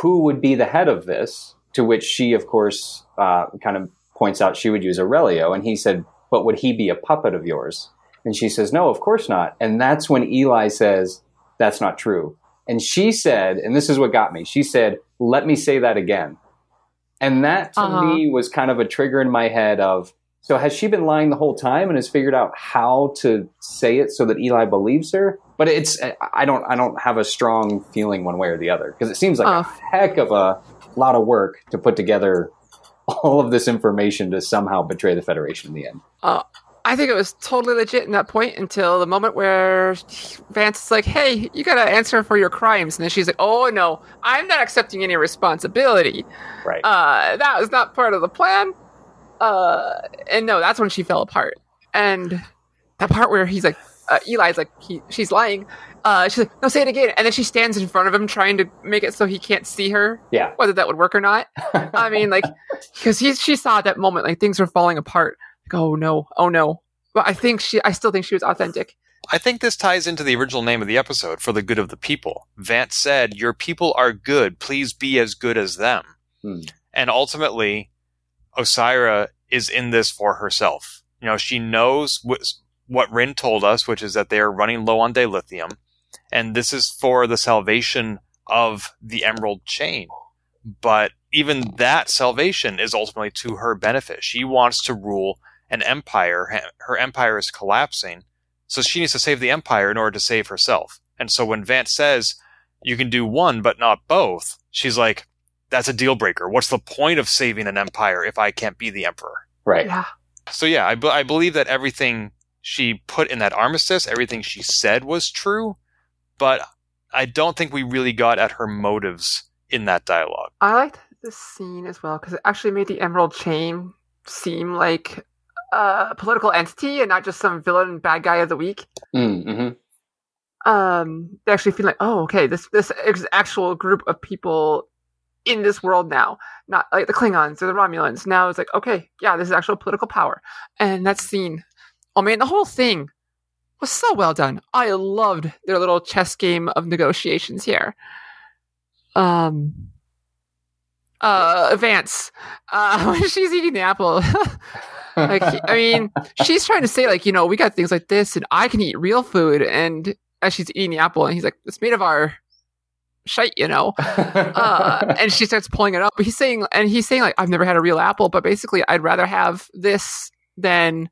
Speaker 3: who would be the head of this, to which she, of course, uh, kind of points out she would use Aurelio. And he said, But would he be a puppet of yours? And she says, No, of course not. And that's when Eli says, That's not true. And she said, and this is what got me, she said, Let me say that again. And that to
Speaker 2: Uh-huh.
Speaker 3: me was kind of a trigger in my head of, so has she been lying the whole time and has figured out how to say it so that Eli believes her? But it's I don't I don't have a strong feeling one way or the other because it seems like
Speaker 2: Uh.
Speaker 3: a heck of a lot of work to put together all of this information to somehow betray the Federation in the end.
Speaker 2: I think it was totally legit in that point until the moment where Vance is like, "Hey, you got to answer for your crimes," and then she's like, "Oh no, I'm not accepting any responsibility.
Speaker 3: Right.
Speaker 2: Uh, that was not part of the plan." Uh, and no, that's when she fell apart. And that part where he's like, uh, Eli's like, he, she's lying. Uh, she's like, "No, say it again," and then she stands in front of him trying to make it so he can't see her,
Speaker 3: yeah.
Speaker 2: whether that would work or not. I mean, like, because he she saw at that moment like things were falling apart. Like, oh no, oh no. But I think she, I still think she was authentic.
Speaker 1: I think this ties into the original name of the episode, For the Good of the People. Vance said, Your people are good. Please be as good as them.
Speaker 3: Hmm.
Speaker 1: And ultimately, Osyraa is in this for herself. You know, she knows what, what Ryn told us, which is that they are running low on dilithium. And this is for the salvation of the Emerald Chain. But even that salvation is ultimately to her benefit. She wants to rule an empire. Her empire is collapsing. So she needs to save the empire in order to save herself. And so when Vance says, you can do one, but not both, she's like, that's a deal breaker. What's the point of saving an empire if I can't be the emperor?
Speaker 3: Right.
Speaker 2: Yeah.
Speaker 1: So yeah, I, be- I believe that everything she put in that armistice, everything she said was true, but I don't think we really got at her motives in that dialogue.
Speaker 2: I liked this scene as well because it actually made the Emerald Chain seem like a political entity and not just some villain bad guy of the week.
Speaker 3: Mm, hmm
Speaker 2: Um, they actually feel like, oh, okay, this this is actual group of people in this world now, not like the Klingons or the Romulans. Now it's like, okay, yeah, this is actual political power, and that scene, oh man, the whole thing was so well done. I loved their little chess game of negotiations here. Um, uh, Vance, uh, she's eating the apple. like I mean, she's trying to say like you know we got things like this, and I can eat real food. And as she's eating the apple, and he's like, "It's made of our shite," you know. Uh, and she starts pulling it up. But he's saying, and he's saying like, "I've never had a real apple, but basically, I'd rather have this than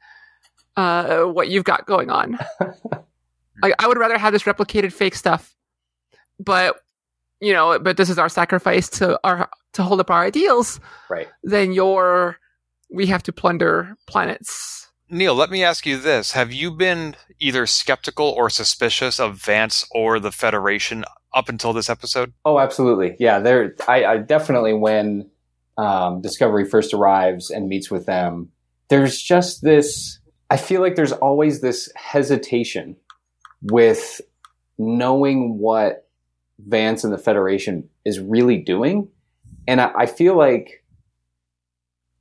Speaker 2: uh, what you've got going on. like, I would rather have this replicated fake stuff, but." You know, but this is our sacrifice to our to hold up our ideals.
Speaker 3: right.
Speaker 2: Then your we have to plunder planets.
Speaker 1: Neil, let me ask you this. Have you been either skeptical or suspicious of Vance or the Federation up until this episode?
Speaker 3: Oh, absolutely. Yeah, there. I, I definitely when um, Discovery first arrives and meets with them, there's just this. I feel like there's always this hesitation with knowing what Vance and the Federation is really doing, and I, I feel like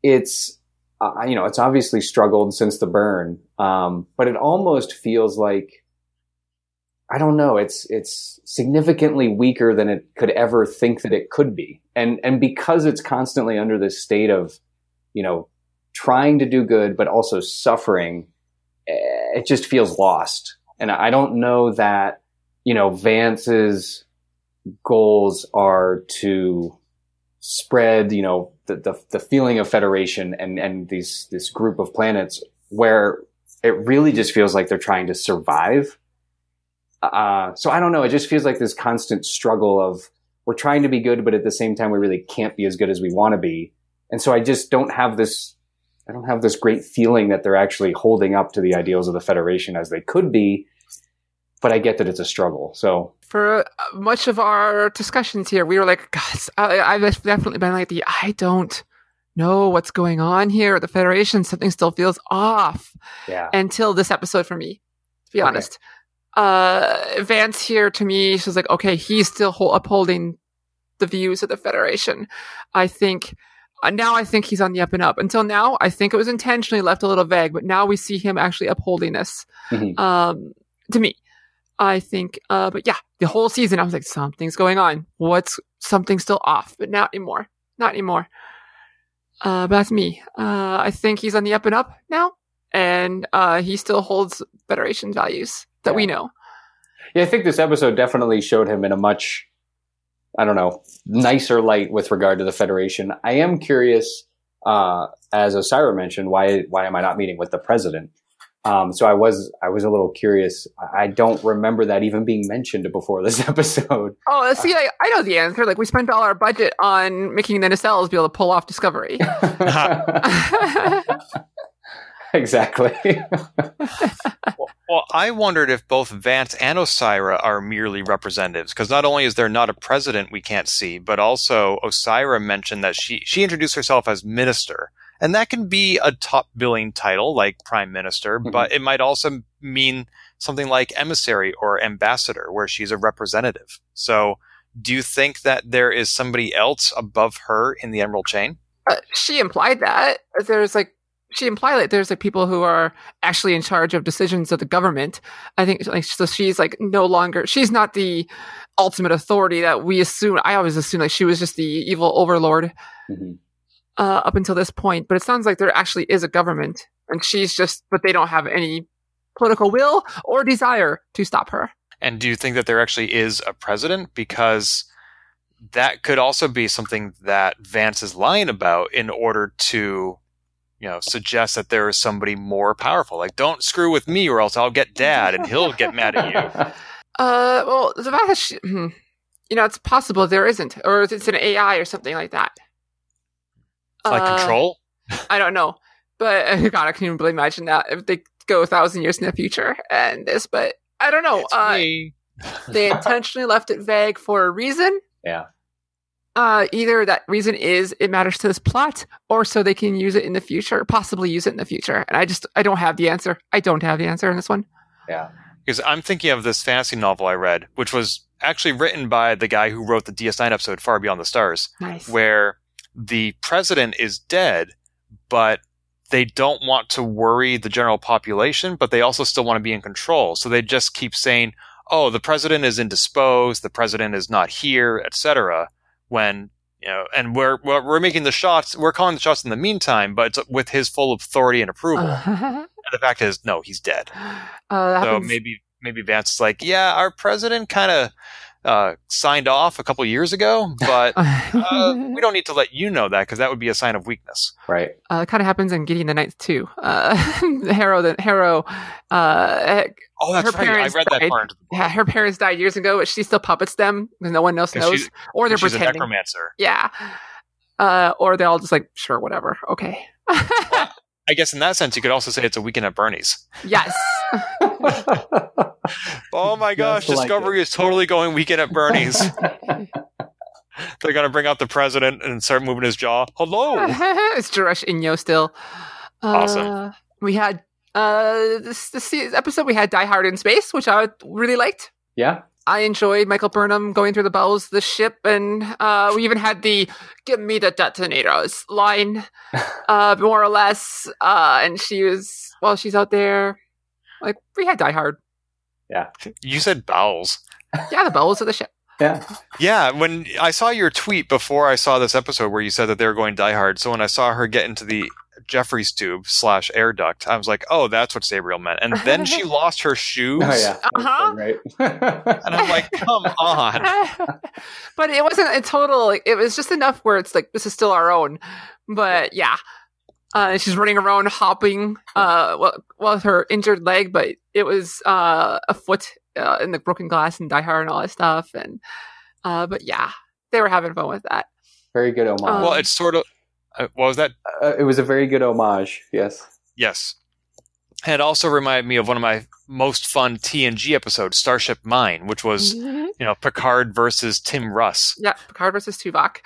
Speaker 3: it's uh, you know it's obviously struggled since the burn, um, but it almost feels like I don't know. It's it's significantly weaker than it could ever think that it could be, and and because it's constantly under this state of, you know, trying to do good but also suffering, eh, it just feels lost. And I don't know that you know Vance's goals are to spread you know the the, the feeling of federation and and these this group of planets where it really just feels like they're trying to survive uh, so I don't know. It just feels like this constant struggle of we're trying to be good, but at the same time, we really can't be as good as we want to be. And so I just don't have this. I don't have this great feeling that they're actually holding up to the ideals of the Federation as they could be. But I get that it's a struggle. So
Speaker 2: For uh, much of our discussions here, we were like, God, I, I've definitely been like the I don't know what's going on here at the Federation. Something still feels off
Speaker 3: yeah,
Speaker 2: until this episode for me, to be
Speaker 3: Okay.
Speaker 2: honest. Uh, Vance here to me, she's like, okay, he's still hol- upholding the views of the Federation. I think uh, now I think he's on the up and up. Until now, I think it was intentionally left a little vague, but now we see him actually upholding this.
Speaker 3: Mhm.
Speaker 2: Um, to me, I think. Uh, but yeah, the whole season, I was like, something's going on. What's something still off? But not anymore. Not anymore. Uh, but that's me. Uh, I think he's on the up and up now, and uh, he still holds Federation values that we know.
Speaker 3: Yeah, I think this episode definitely showed him in a much, I don't know, nicer light with regard to the Federation. I am curious, uh, as Osyraa mentioned, why why am I not meeting with the president? Um, so I was I was a little curious. I I don't remember that even being mentioned before this episode.
Speaker 2: Oh, see, I, I know the answer. Like, we spent all our budget on making the nacelles be able to pull off Discovery.
Speaker 3: exactly.
Speaker 1: Well, I wondered if both Vance and Osyraa are merely representatives, because not only is there not a president we can't see, but also Osyraa mentioned that she she introduced herself as minister, and that can be a top billing title like prime minister,
Speaker 3: Mhm.
Speaker 1: but it might also mean something like emissary or ambassador, where she's a representative. So, do you think that there is somebody else above her in the Emerald Chain?
Speaker 2: Uh, she implied that there's like she implied that there's like people who are actually in charge of decisions of the government. I think like so she's like no longer she's not the ultimate authority that we assume. I always assume like she was just the evil overlord
Speaker 3: Mhm.
Speaker 2: Uh, up until this point. But it sounds like there actually is a government, and she's just but they don't have any political will or desire to stop her.
Speaker 1: And do you think that there actually is a president? Because that could also be something that Vance is lying about in order to, you know, suggest that there is somebody more powerful. Like, don't screw with me or else I'll get dad and he'll get mad at you.
Speaker 2: Uh, well, the fact that she, hmm, you know, it's possible there isn't, or it's an AI or something like that.
Speaker 1: Like
Speaker 2: Uh,
Speaker 1: control?
Speaker 2: I don't know, but God, I can even really imagine that if they go a thousand years in the future and this, but I don't know.
Speaker 1: It's
Speaker 2: Uh,
Speaker 1: me.
Speaker 2: they intentionally left it vague for a reason.
Speaker 3: Yeah.
Speaker 2: Uh, either that reason is it matters to this plot, or so they can use it in the future, possibly use it in the future. And I just, I don't have the answer. I don't have the answer in this one.
Speaker 3: yeah.
Speaker 1: Because I'm thinking of this fantasy novel I read, which was actually written by the guy who wrote the DS9 episode Far Beyond the Stars.
Speaker 2: Nice.
Speaker 1: where the president is dead, but they don't want to worry the general population, but they also still want to be in control. So they just keep saying, "Oh, the president is indisposed, the president is not here, etc." When you know, and we're we're making the shots, we're calling the shots in the meantime, but it's with his full authority and approval.
Speaker 2: uh,
Speaker 1: and the fact is, no, he's dead.
Speaker 2: that
Speaker 1: So
Speaker 2: happens-
Speaker 1: maybe maybe Vance is like, yeah, our president kind of uh, signed off a couple years ago, but uh, we don't need to let you know that because that would be a sign of weakness.
Speaker 3: Right.
Speaker 2: Uh, it kind of happens in Gideon the Ninth too. Uh, the Harrow, the Harrow, uh,
Speaker 1: Oh, that's
Speaker 2: Her
Speaker 1: right. I
Speaker 2: parents
Speaker 1: read that
Speaker 2: died.
Speaker 1: part. Into the book.
Speaker 2: yeah, her parents died years ago, but she still puppets them because no one else
Speaker 1: 'Cause
Speaker 2: knows,
Speaker 1: she's-
Speaker 2: or they're
Speaker 1: She's a necromancer.
Speaker 2: Yeah, uh, or they're all just like, sure, whatever, okay.
Speaker 1: I guess in that sense, you could also say it's a weekend at Bernie's.
Speaker 2: yes,
Speaker 1: Oh my gosh,
Speaker 3: Just like
Speaker 1: Discovery is totally going weekend at Bernie's. They're going to bring out the president and start moving his jaw. Hello.
Speaker 2: it's Jaresh Inyo still. Uh,
Speaker 1: Awesome.
Speaker 2: We had uh, this this episode. We had Die Hard in Space, which I really liked.
Speaker 3: yeah.
Speaker 2: I enjoyed Michael Burnham going through the bowels of the ship, and uh, we even had the "Give me the detonators" line, uh, more or less. Uh, and she was, well, she's out there. Like we had Die Hard, Yeah,
Speaker 1: You said bowels.
Speaker 2: yeah, the bowels of the ship.
Speaker 3: Yeah.
Speaker 1: Yeah, when I saw your tweet before I saw this episode where you said that they were going Die Hard, so when I saw her get into the Jefferies tube slash air duct, I was like, oh, that's what Sabriel meant. And then she lost her shoes.
Speaker 3: Oh yeah.
Speaker 2: Uh-huh.
Speaker 3: Right.
Speaker 1: And I'm like, come on.
Speaker 2: but it wasn't a total. Like, it was just enough where it's like this is still our own. But yeah, uh, she's running around hopping, uh, well, well, with her injured leg, but it was uh, a foot uh, in the broken glass and Die Hard and all that stuff. And uh, but yeah, they were having fun with that.
Speaker 3: Very good homage.
Speaker 2: Um,
Speaker 1: Well, it's sort of. Uh, what was that?
Speaker 3: uh, it was a very good homage. Yes.
Speaker 1: Yes. And it also reminded me of one of my most fun TNG episodes, Starship Mine, which was, you know, Picard versus Tim Russ.
Speaker 2: Yeah, Picard versus Tuvok.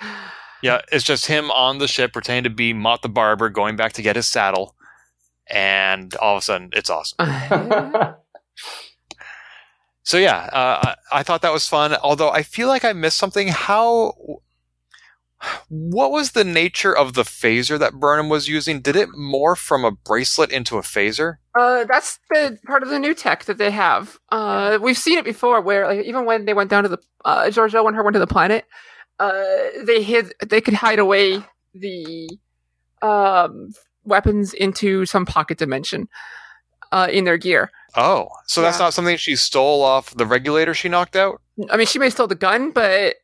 Speaker 1: Yeah, it's just him on the ship pretending to be Mott the Barber going back to get his saddle. And all of a sudden, it's awesome. So, yeah, uh, I, I thought that was fun. Although I feel like I missed something. How. What was the nature of the phaser that Burnham was using? Did it morph from a bracelet into a phaser?
Speaker 2: Uh, that's the part of the new tech that they have. Uh, we've seen it before, where like even when they went down to the uh, Georgiou and her went to the planet, uh, they hid they could hide away the um weapons into some pocket dimension uh, in their gear.
Speaker 1: Oh, so that's not something she stole off the regulator she knocked out?
Speaker 2: I mean, she may still the gun, but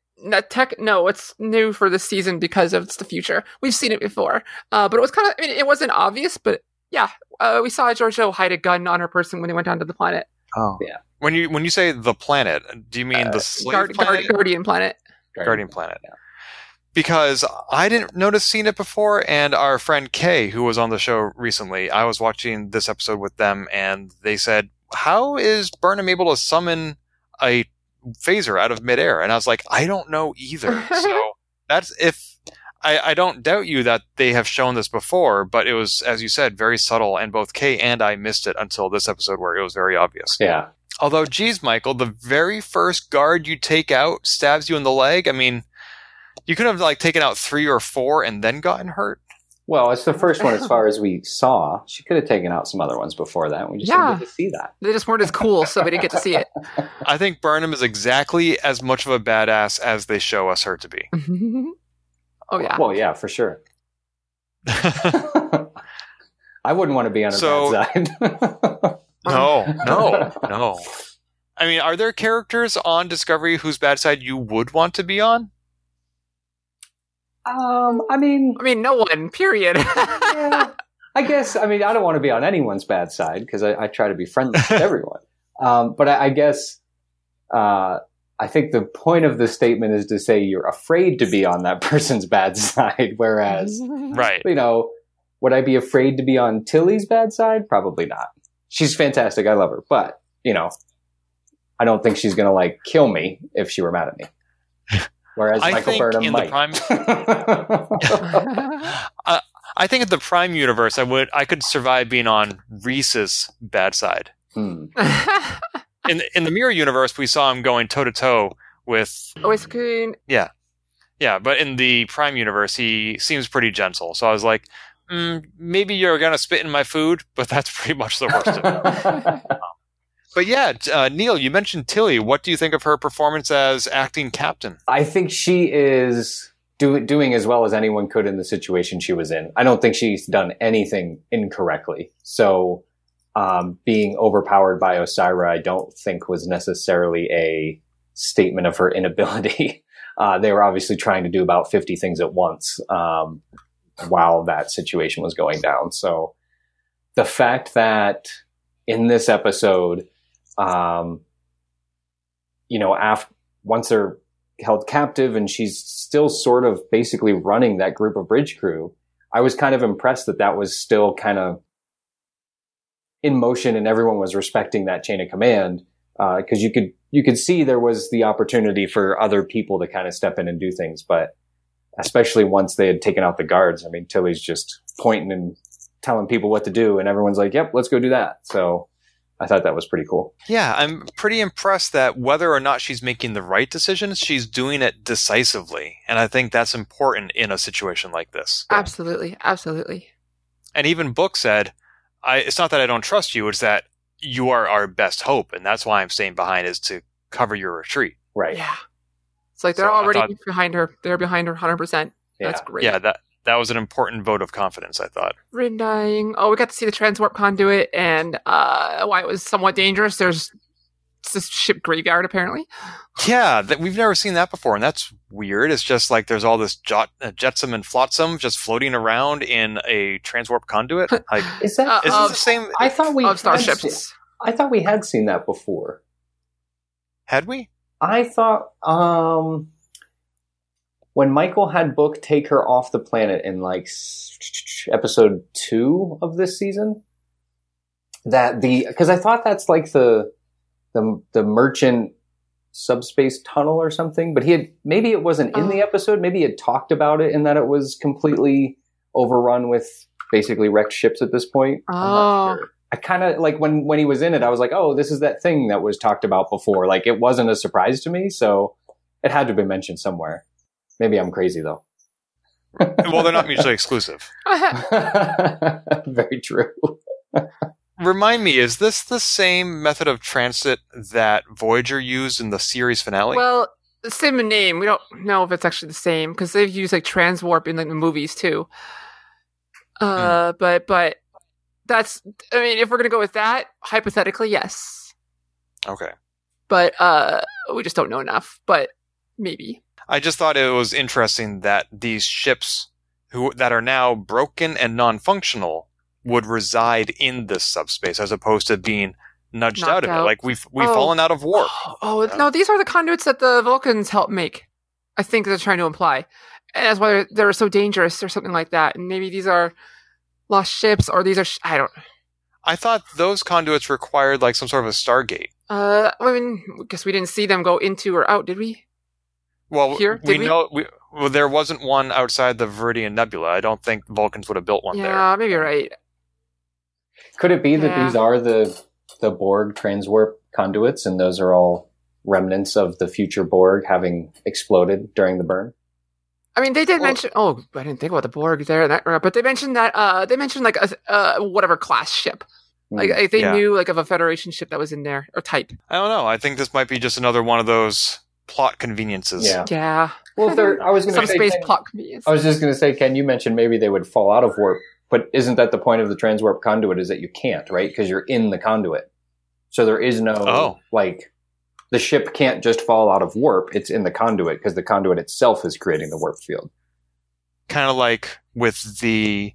Speaker 2: tech, no, it's new for this season because of it's the future. We've seen it before, uh, but it was kind of, I mean, it wasn't obvious, but yeah, uh, we saw Georgiou hide a gun on her person when they went down to the planet,
Speaker 1: Oh,
Speaker 3: Yeah.
Speaker 1: When you when you say the planet, do you mean
Speaker 3: Uh,
Speaker 1: the slave
Speaker 2: Guard,
Speaker 1: planet?
Speaker 2: Guard, Guardian planet.
Speaker 1: Guardian Planet. Because I didn't notice seen it before, and our friend Kay, who was on the show recently, I was watching this episode with them, and they said, "How is Burnham able to summon a phaser out of midair?" And I was like, "I don't know either." so that's if I, I don't doubt you that they have shown this before, but it was, as you said, very subtle, and both Kay and I missed it until this episode where it was very obvious.
Speaker 3: Yeah.
Speaker 1: Although, geez, Michael, the very first guard you take out stabs you in the leg. I mean, you could have like taken out three or four and then gotten hurt.
Speaker 3: Well, it's the first one as far as we saw. She could have taken out some other ones before that. We just
Speaker 2: Yeah.
Speaker 3: didn't get to see that.
Speaker 2: They just weren't as cool, so we didn't get to see it.
Speaker 1: I think Burnham is exactly as much of a badass as they show us her to be.
Speaker 2: oh yeah.
Speaker 3: Well, yeah, for sure. I wouldn't want to be on her
Speaker 1: So-
Speaker 3: bad side.
Speaker 1: no, no, no. I mean, are there characters on Discovery whose bad side you would want to be on?
Speaker 3: Um, I mean,
Speaker 2: I mean, no one. Period.
Speaker 3: yeah, I guess. I mean, I don't want to be on anyone's bad side because I, I try to be friendly with everyone. Um, but I, I guess uh, I think the point of the statement is to say you're afraid to be on that person's bad side. Whereas,
Speaker 1: Right.
Speaker 3: you know, would I be afraid to be on Tilly's bad side? Probably not. She's fantastic. I love her, but you know, I don't think she's gonna like kill me if she were mad at me. Whereas
Speaker 1: I
Speaker 3: Michael
Speaker 1: think
Speaker 3: Burnham
Speaker 1: in the
Speaker 3: might.
Speaker 1: prime, I think in the Prime universe, I would, I could survive being on Rhys's bad side.
Speaker 3: Hmm.
Speaker 1: In the, in the Mirror universe, we saw him going toe to toe with
Speaker 2: Owosekun. Yeah,
Speaker 1: Yeah, but in the Prime universe, he seems pretty gentle. So I was like, mm, maybe you're gonna spit in my food, but that's pretty much the worst. of it. But yeah, uh, Neil, you mentioned Tilly. What do you think of her performance as acting captain?
Speaker 3: I think she is do, doing as well as anyone could in the situation she was in. I don't think she's done anything incorrectly. So, um, being overpowered by Osyraa, I don't think was necessarily a statement of her inability. Uh, they were obviously trying to do about 50 things at once um, while that situation was going down. So, the fact that in this episode, um, you know, after once they're held captive and she's still sort of basically running that group of bridge crew. I was kind of impressed that that was still kind of in motion and everyone was respecting that chain of command because you could you could see there was the opportunity for other people to kind of step in and do things, but especially once they had taken out the guards. I mean, Tilly's just pointing and telling people what to do, and everyone's like, "Yep, let's go do that." So I thought that was pretty cool.
Speaker 1: Yeah, I'm pretty impressed that whether or not she's making the right decisions, she's doing it decisively. And I think that's important in a situation like this.
Speaker 2: Absolutely, absolutely.
Speaker 1: And even Book said, I, it's not that I don't trust you, it's that you are our best hope. And that's why I'm staying behind is to cover your retreat.
Speaker 3: Right.
Speaker 2: Yeah. It's like they're
Speaker 1: So
Speaker 2: already
Speaker 1: thought-
Speaker 2: behind her. They're behind her 100%. That's great.
Speaker 1: Yeah, that, that was an important vote of confidence, I thought.
Speaker 2: Ryn dying. Oh, we got to see the transwarp conduit and uh, why it was somewhat dangerous. There's this ship graveyard, apparently.
Speaker 1: Yeah, that we've never seen that before, and that's weird. It's just like there's all this jot, uh, jetsam and flotsam just floating around in a transwarp conduit. Like,
Speaker 3: Is that?
Speaker 2: Uh,
Speaker 1: is
Speaker 2: of-
Speaker 1: the same?
Speaker 3: I thought we
Speaker 2: of starships.
Speaker 3: se- I thought we had seen that before.
Speaker 1: Had we?
Speaker 3: I thought um, when Michael had Book take her off the planet in like episode two of this season, that the because I thought that's like the the the merchant subspace tunnel or something, but he had maybe it wasn't in the
Speaker 2: Oh.
Speaker 3: episode. Maybe he had talked about it and that it was completely overrun with basically wrecked ships at this point. I'm not
Speaker 2: Oh.
Speaker 3: sure. I kind of like when when he was in it, I was like, oh, this is that thing that was talked about before. Like it wasn't a surprise to me, so it had to be mentioned somewhere. Maybe I'm crazy though.
Speaker 1: well, they're not mutually exclusive.
Speaker 3: Very true.
Speaker 1: Remind me, is this the same method of transit that Voyager used in the series finale?
Speaker 2: well, the same name. We don't know if it's actually the same because they've used like transwarp in like, the movies too. Uh, but but that's. I mean, if we're gonna go with that, hypothetically, yes.
Speaker 1: okay.
Speaker 2: But uh, we just don't know enough. But maybe.
Speaker 1: I just thought it was interesting that these ships who that are now broken and non-functional would reside in this subspace as opposed to being nudged
Speaker 2: Knocked
Speaker 1: out of it. Like we've we've
Speaker 2: Oh.
Speaker 1: fallen out of warp.
Speaker 2: Oh
Speaker 1: Yeah.
Speaker 2: no, these are the conduits that the Vulcans help make. I think they're trying to imply, and that's why they're, they're so dangerous or something like that. And maybe these are lost ships, or these are sh- I don't.
Speaker 1: I thought those conduits required like some sort of a Stargate.
Speaker 2: Uh, I mean, because we didn't see them go into or out, did we?
Speaker 1: Well,
Speaker 2: Here?
Speaker 1: we
Speaker 2: Did we?
Speaker 1: know we, well, there wasn't one outside the Verubin Nebula. I don't think Vulcans would have built one there.
Speaker 2: yeah, maybe you're right.
Speaker 3: Could it be that these are the the Borg transwarp conduits, and those are all remnants of the future Borg having exploded during the burn?
Speaker 2: I mean, they did
Speaker 1: Well-
Speaker 2: mention. Oh, I didn't think about the Borg there, that, but they mentioned that. Uh, they mentioned like a uh, whatever class ship. Like,
Speaker 3: Hmm.
Speaker 2: like they
Speaker 1: Yeah.
Speaker 2: knew like of a Federation ship that was in there or type.
Speaker 1: I don't know. I think this might be just another one of those plot conveniences.
Speaker 3: yeah.
Speaker 2: Yeah,
Speaker 3: Well, if they're, I was going
Speaker 2: some
Speaker 3: to say,
Speaker 2: space
Speaker 3: Ken-
Speaker 2: plot convenience.
Speaker 3: I was just going to say, Ken, you mentioned maybe they would fall out of warp, but isn't that the point of the transwarp conduit? Is that you can't, right? Because you're in the conduit, so there is no
Speaker 1: Oh.
Speaker 3: like the ship can't just fall out of warp. It's in the conduit because the conduit itself is creating the warp field.
Speaker 1: Kind of like with the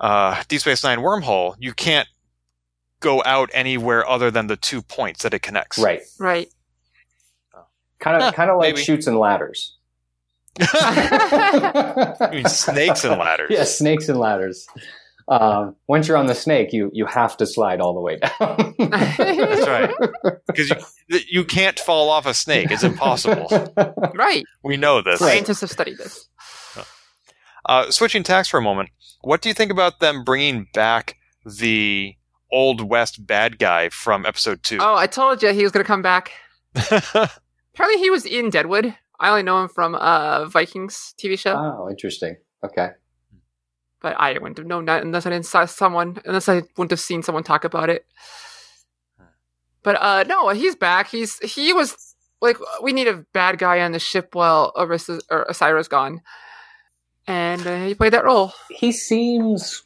Speaker 1: uh, Deep Space Nine wormhole, you can't go out anywhere other than the two points that it connects.
Speaker 3: Right.
Speaker 2: right.
Speaker 3: Kind
Speaker 1: Huh,
Speaker 3: of, kind of like
Speaker 1: maybe.
Speaker 3: shoots and ladders.
Speaker 1: I mean, snakes and ladders.
Speaker 3: Yeah, snakes and ladders. Um, once you're on the snake, you you have to slide all the way down.
Speaker 1: That's right. Because you, you can't fall off a snake. It's impossible.
Speaker 2: right.
Speaker 1: We know this.
Speaker 2: Scientists have studied this.
Speaker 1: Uh, switching tacks for a moment, what do you think about them bringing back the Old West bad guy from episode two?
Speaker 2: Oh, I told you he was going to come back. Apparently, he was in Deadwood. I only know him from uh Vikings TV show,
Speaker 3: oh, interesting. Okay.
Speaker 2: but I wouldn't have known that unless I didn't saw someone, unless I wouldn't have seen someone talk about it. But uh no, he's back. He's he was like we need a bad guy on the ship while Orisa or Osyraa's gone, and uh, he played that role.
Speaker 3: He seems.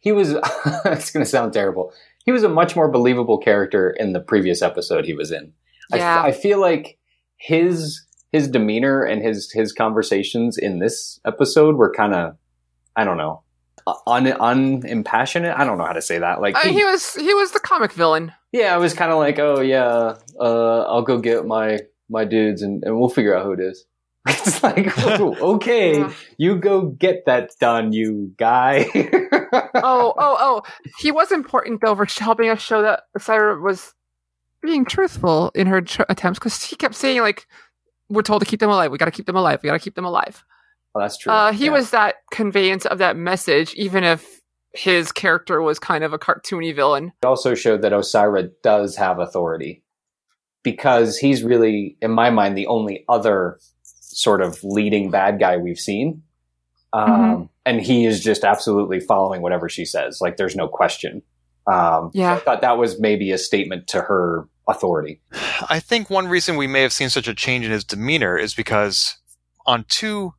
Speaker 3: He was. it's going to sound terrible. He was a much more believable character in the previous episode he was in. I
Speaker 2: Yeah.
Speaker 3: I, feel like his his demeanor and his his conversations in this episode were kind of, I don't know, un unimpassionate. I don't know how to say that. Like,
Speaker 2: I mean,
Speaker 3: he-
Speaker 2: he was he was the comic villain.
Speaker 3: yeah, I was kind of like, oh yeah, uh, I'll go get my my dudes and, and we'll figure out who it is. It's like, oh, okay,
Speaker 2: Yeah.
Speaker 3: you go get that done, you guy.
Speaker 2: oh, oh, oh. He was important though for helping us show that Osyraa was being truthful in her tr- attempts because he kept saying like, "We're told to keep them alive. We got to keep them alive. We got to keep them alive."
Speaker 3: Well, that's true.
Speaker 2: Uh, he
Speaker 3: Yeah.
Speaker 2: was that conveyance of that message, even if his character was kind of a cartoony villain.
Speaker 3: It also showed that Osyraa does have authority because he's really, in my mind, the only other sort of leading bad guy we've seen. Um,
Speaker 2: Mhm.
Speaker 3: And he is just absolutely following whatever she says. Like, there's no question. Um, so
Speaker 2: Yeah.
Speaker 3: I thought that was maybe a statement to her authority.
Speaker 1: I think one reason we may have seen such a change in his demeanor is because on two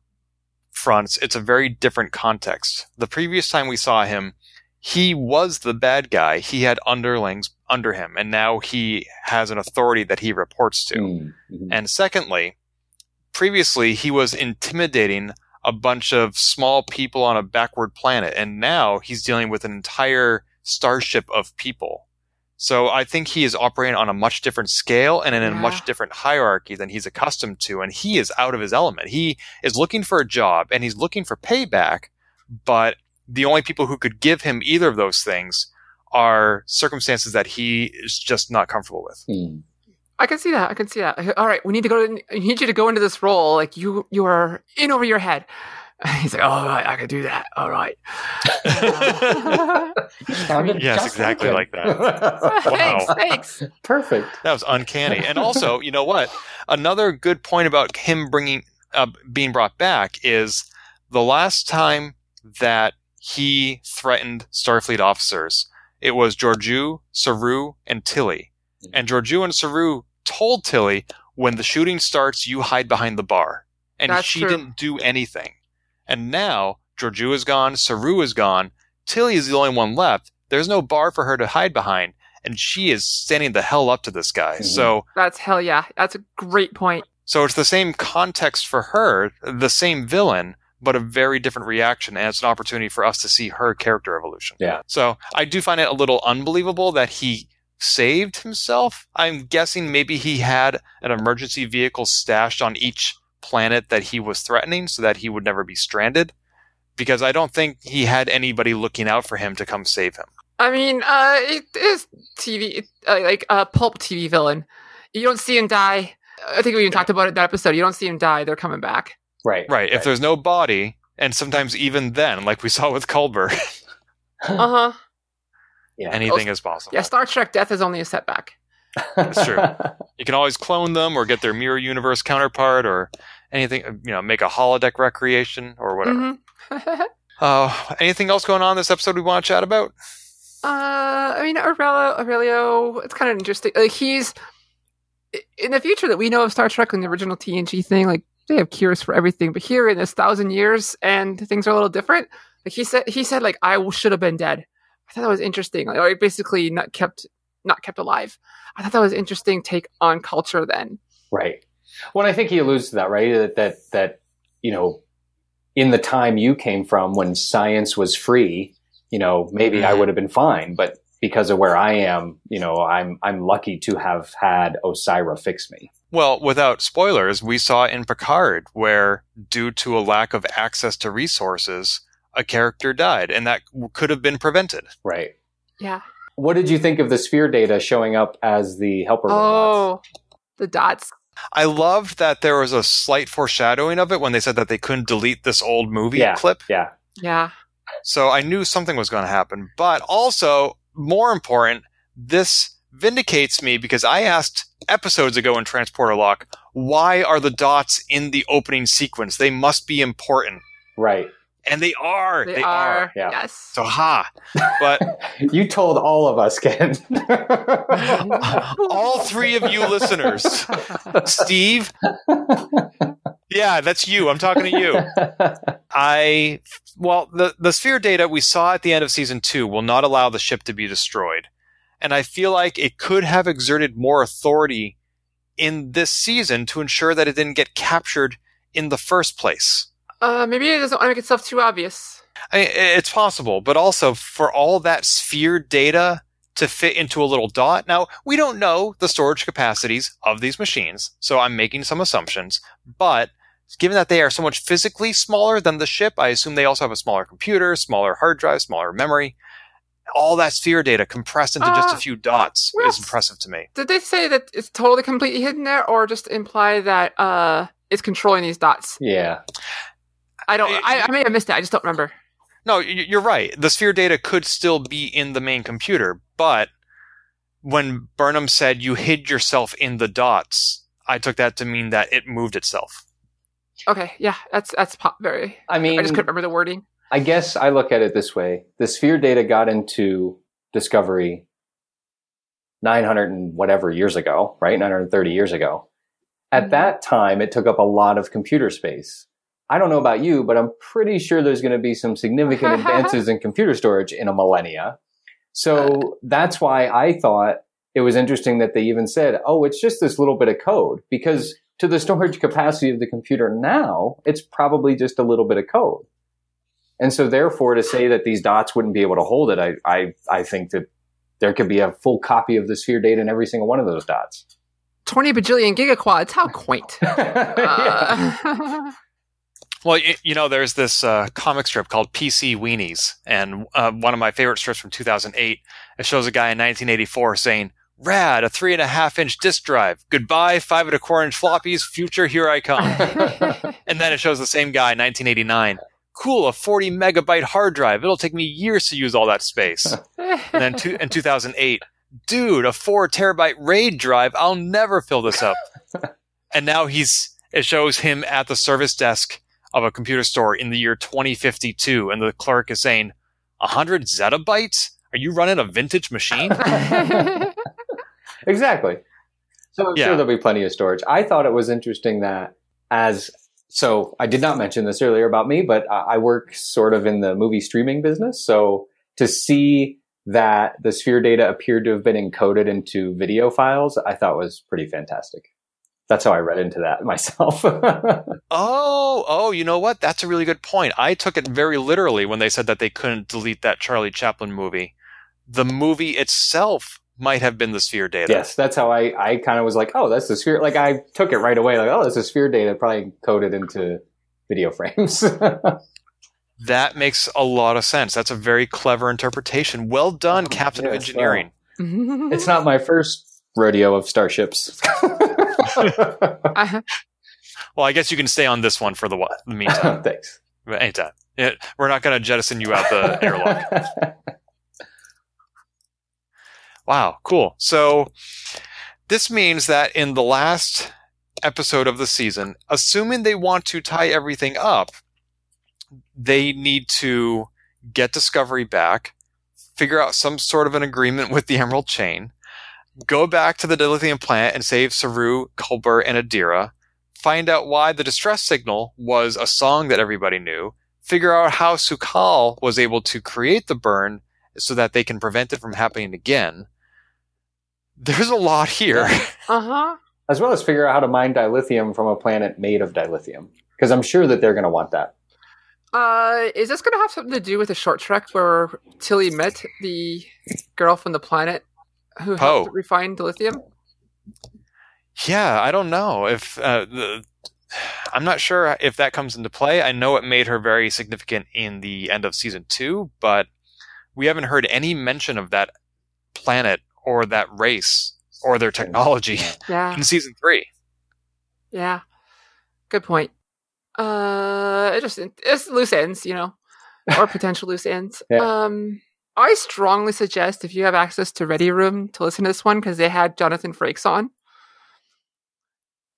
Speaker 1: fronts, it's a very different context. The previous time we saw him, he was the bad guy. He had underlings under him, and now he has an authority that he reports to.
Speaker 3: Mm, mhm.
Speaker 1: And secondly, previously he was intimidating a bunch of small people on a backward planet, and now he's dealing with an entire starship of people. So I think he is operating on a much different scale and in a
Speaker 2: Yeah.
Speaker 1: much different hierarchy than he's accustomed to, and he is out of his element. He is looking for a job and he's looking for payback, but the only people who could give him either of those things are circumstances that he is just not comfortable with.
Speaker 3: Mm.
Speaker 2: I can see that. I can see that. All right, we need to go. In, I need you to go into this role. Like you, you are in over your head. He's like, all right, I can do that. All right.
Speaker 1: Yes, exactly
Speaker 3: him.
Speaker 1: like that.
Speaker 2: thanks,
Speaker 1: Wow.
Speaker 2: thanks.
Speaker 3: Perfect.
Speaker 1: That was uncanny. And also, you know what? Another good point about him bringing uh, being brought back is the last time that he threatened Starfleet officers, it was Georgiou, Saru, and Tilly. And Georgiou and Saru told Tilly, when the shooting starts, you hide behind the bar. And
Speaker 2: That's
Speaker 1: she
Speaker 2: true.
Speaker 1: didn't do anything. And now, Georgiou is gone, Saru is gone, Tilly is the only one left. There's no bar for her to hide behind. And she is standing the hell up to this guy.
Speaker 3: Mhm.
Speaker 1: So,
Speaker 2: That's hell yeah. That's a great point.
Speaker 1: so it's the same context for her, the same villain, but a very different reaction. And it's an opportunity for us to see her character evolution.
Speaker 3: Yeah.
Speaker 1: So I do find it a little unbelievable that he saved himself. I'm guessing maybe he had an emergency vehicle stashed on each planet that he was threatening so that he would never be stranded. Because I don't think he had anybody looking out for him to come save him.
Speaker 2: I mean, uh, it is TV, uh, like a pulp TV villain. You don't see him die. I think we even talked about it in that episode. You don't see him die. They're coming back.
Speaker 3: Right.
Speaker 1: Right. If there's no body, and sometimes even then, like we saw with Culber,
Speaker 2: Uh huh.
Speaker 3: Yeah.
Speaker 1: anything is possible.
Speaker 2: Yeah, Star Trek death is only a setback.
Speaker 1: That's true. You can always clone them or get their mirror universe counterpart or anything, you know, make a holodeck recreation or whatever.
Speaker 2: Mhm.
Speaker 1: Uh, anything else going on in this episode we want to chat about?
Speaker 2: Uh, I mean, Aurelio, Aurelio, it's kind of interesting. Like, he's in the future that we know of Star Trek and the original TNG thing. Like, they have cures for everything, but here in this thousand years, and things are a little different. Like he said, he said, like I should have been dead. I thought that was interesting. Like, or basically not kept, not kept alive. I thought that was interesting take on culture. Then,
Speaker 3: Right. Well, I think he alludes to that, right? That that that you know, in the time you came from, when science was free, you know, maybe I
Speaker 1: Mhm.
Speaker 3: would have been fine, but because of where I am, you know, I'm I'm lucky to have had Osyraa fix me.
Speaker 1: Well, without spoilers, we saw in Picard where, due to a lack of access to resources, a character died, and that could have been prevented.
Speaker 3: Right.
Speaker 2: yeah.
Speaker 3: What did you think of the sphere data showing up as the helper robots?
Speaker 2: Oh, the dots.
Speaker 1: I loved that there was a slight foreshadowing of it when they said that they couldn't delete this old movie
Speaker 3: Yeah.
Speaker 1: clip.
Speaker 3: Yeah.
Speaker 2: Yeah.
Speaker 1: So I knew something was going to happen. But also, more important, this vindicates me because I asked episodes ago in Transporter Lock, why are the dots in the opening sequence? They must be important.
Speaker 3: Right.
Speaker 1: And they are.
Speaker 2: They,
Speaker 1: They,
Speaker 2: are.
Speaker 1: are.
Speaker 3: yeah.
Speaker 2: Yes.
Speaker 1: So ha. But
Speaker 3: You told all of us, Ken.
Speaker 1: all three of you listeners, Steve, yeah, that's you. I'm talking to you. I well, the the sphere data we saw at the end of season two will not allow the ship to be destroyed, and I feel like it could have exerted more authority in this season to ensure that it didn't get captured in the first place.
Speaker 2: Uh, maybe it doesn't want to make itself too obvious.
Speaker 1: I, it's possible, but also for all that sphere data to fit into a little dot. Now, we don't know the storage capacities of these machines, so I'm making some assumptions, but given that they are so much physically smaller than the ship, I assume they also have a smaller computer, smaller hard drive, smaller memory. All that sphere data compressed into just a
Speaker 2: Uh,
Speaker 1: few dots
Speaker 2: well,
Speaker 1: is impressive to me.
Speaker 2: Did they say that it's totally completely hidden there, or just imply that uh it's controlling these dots?
Speaker 3: yeah.
Speaker 2: I don't. I, I may have missed it. I just don't remember.
Speaker 1: No, you're right. The sphere data could still be in the main computer, but when Burnham said you hid yourself in the dots, I took that to mean that it moved itself.
Speaker 2: Okay, yeah, that's that's pop very.
Speaker 3: I mean,
Speaker 2: I just couldn't remember the wording.
Speaker 3: I guess I look at it this way. The sphere data got into Discovery 900 and whatever years ago, right? 930 years ago. At
Speaker 2: Mhm.
Speaker 3: that time, it took up a lot of computer space. I don't know about you, but I'm pretty sure there's going to be some significant advances in computer storage in a millennia. So that's why I thought it was interesting that they even said, oh, it's just this little bit of code because to the storage capacity of the computer now, it's probably just a little bit of code. And so therefore to say that these dots wouldn't be able to hold it, I, I, I think that there could be a full copy of the sphere data in every single one of those dots.
Speaker 2: Twenty bajillion gigaquads. How quaint. Uh,
Speaker 1: Well, you, know, there's this uh, comic strip called PC Weenies, and uh, one of my favorite strips from 2008. It shows a guy in 1984 saying, "Rad, a three and a half inch disk drive. Goodbye, five and a quarter inch floppies. Future, here I come." and then it shows the same guy in 1989. Cool, a 40 megabyte hard drive. It'll take me years to use all that space. And then two, in 2008, dude, a four terabyte RAID drive. I'll never fill this up. and now he's, it shows him at the service desk of a computer store in the year 2052 and the clerk is saying 100 zettabytes are you running a vintage machine
Speaker 4: exactly. So I'm
Speaker 1: Yeah.
Speaker 4: sure there'll be plenty of storage. I thought it was interesting that as so I did not mention this earlier about me, but I I work sort of in the movie streaming business. So to see that the sphere data appeared to have been encoded into video files, I thought was pretty fantastic. That's how I read into that myself.
Speaker 1: oh oh you know what that's a really good point i took it very literally when they said that they couldn't delete that charlie chaplin movie the movie itself might have been the sphere data
Speaker 4: yes, that's how I, I kind of was like, oh, that's the sphere. Like I took it right away, like, oh, that's the sphere data probably encoded into video frames.
Speaker 1: that makes a lot of sense that's a very clever interpretation well done
Speaker 4: Oh,
Speaker 1: captain of
Speaker 4: yes,
Speaker 1: engineering
Speaker 4: it's not my first rodeo of starships.
Speaker 2: Uh,
Speaker 1: well i guess you can stay on this one for the, the meantime
Speaker 4: Thanks.
Speaker 1: But anytime Yeah, we're not going to jettison you out the airlock Wow, cool. So this means that in the last episode of the season, assuming they want to tie everything up, they need to get Discovery back, figure out some sort of an agreement with the Emerald Chain, go back to the dilithium plant and save Saru, Culber, and Adira, find out why the distress signal was a song that everybody knew, figure out how Su'Kal was able to create the burn so that they can prevent it from happening again. There's a lot here.
Speaker 2: uh-huh.
Speaker 4: As well as figure out how to mine dilithium from a planet made of dilithium. Because I'm sure that they're going to want that.
Speaker 2: Uh, is this going to have something to do with the short trek where Tilly met the girl from the planet who
Speaker 1: Po.
Speaker 2: helped refine dilithium?
Speaker 1: Yeah, I don't know if uh, the. I'm not sure if that comes into play. I know it made her very significant in the end of season two, but we haven't heard any mention of that planet or that race or their technology
Speaker 2: Yeah,
Speaker 1: in season three.
Speaker 2: yeah. Good point. Uh, it just it's loose ends, you know, or potential loose ends.
Speaker 4: Yeah.
Speaker 2: Um, I strongly suggest if you have access to Ready Room to listen to this one because they had Jonathan Frakes on,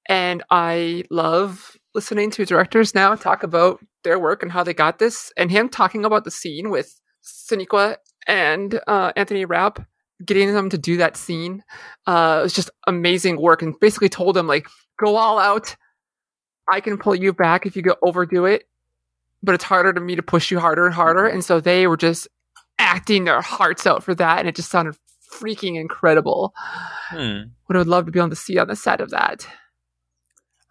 Speaker 2: and I love listening to directors now talk about their work and how they got this, and him talking about the scene with Sonequa and uh, Anthony Rapp, getting them to do that scene. Uh, was just amazing work, and basically told them like, go all out. I can pull you back if you go overdo it, but it's harder to me to push you harder and harder. And so they were just acting their hearts out for that, and it just sounded freaking incredible.
Speaker 1: Hmm.
Speaker 2: What I would love to be able to see on the set of that.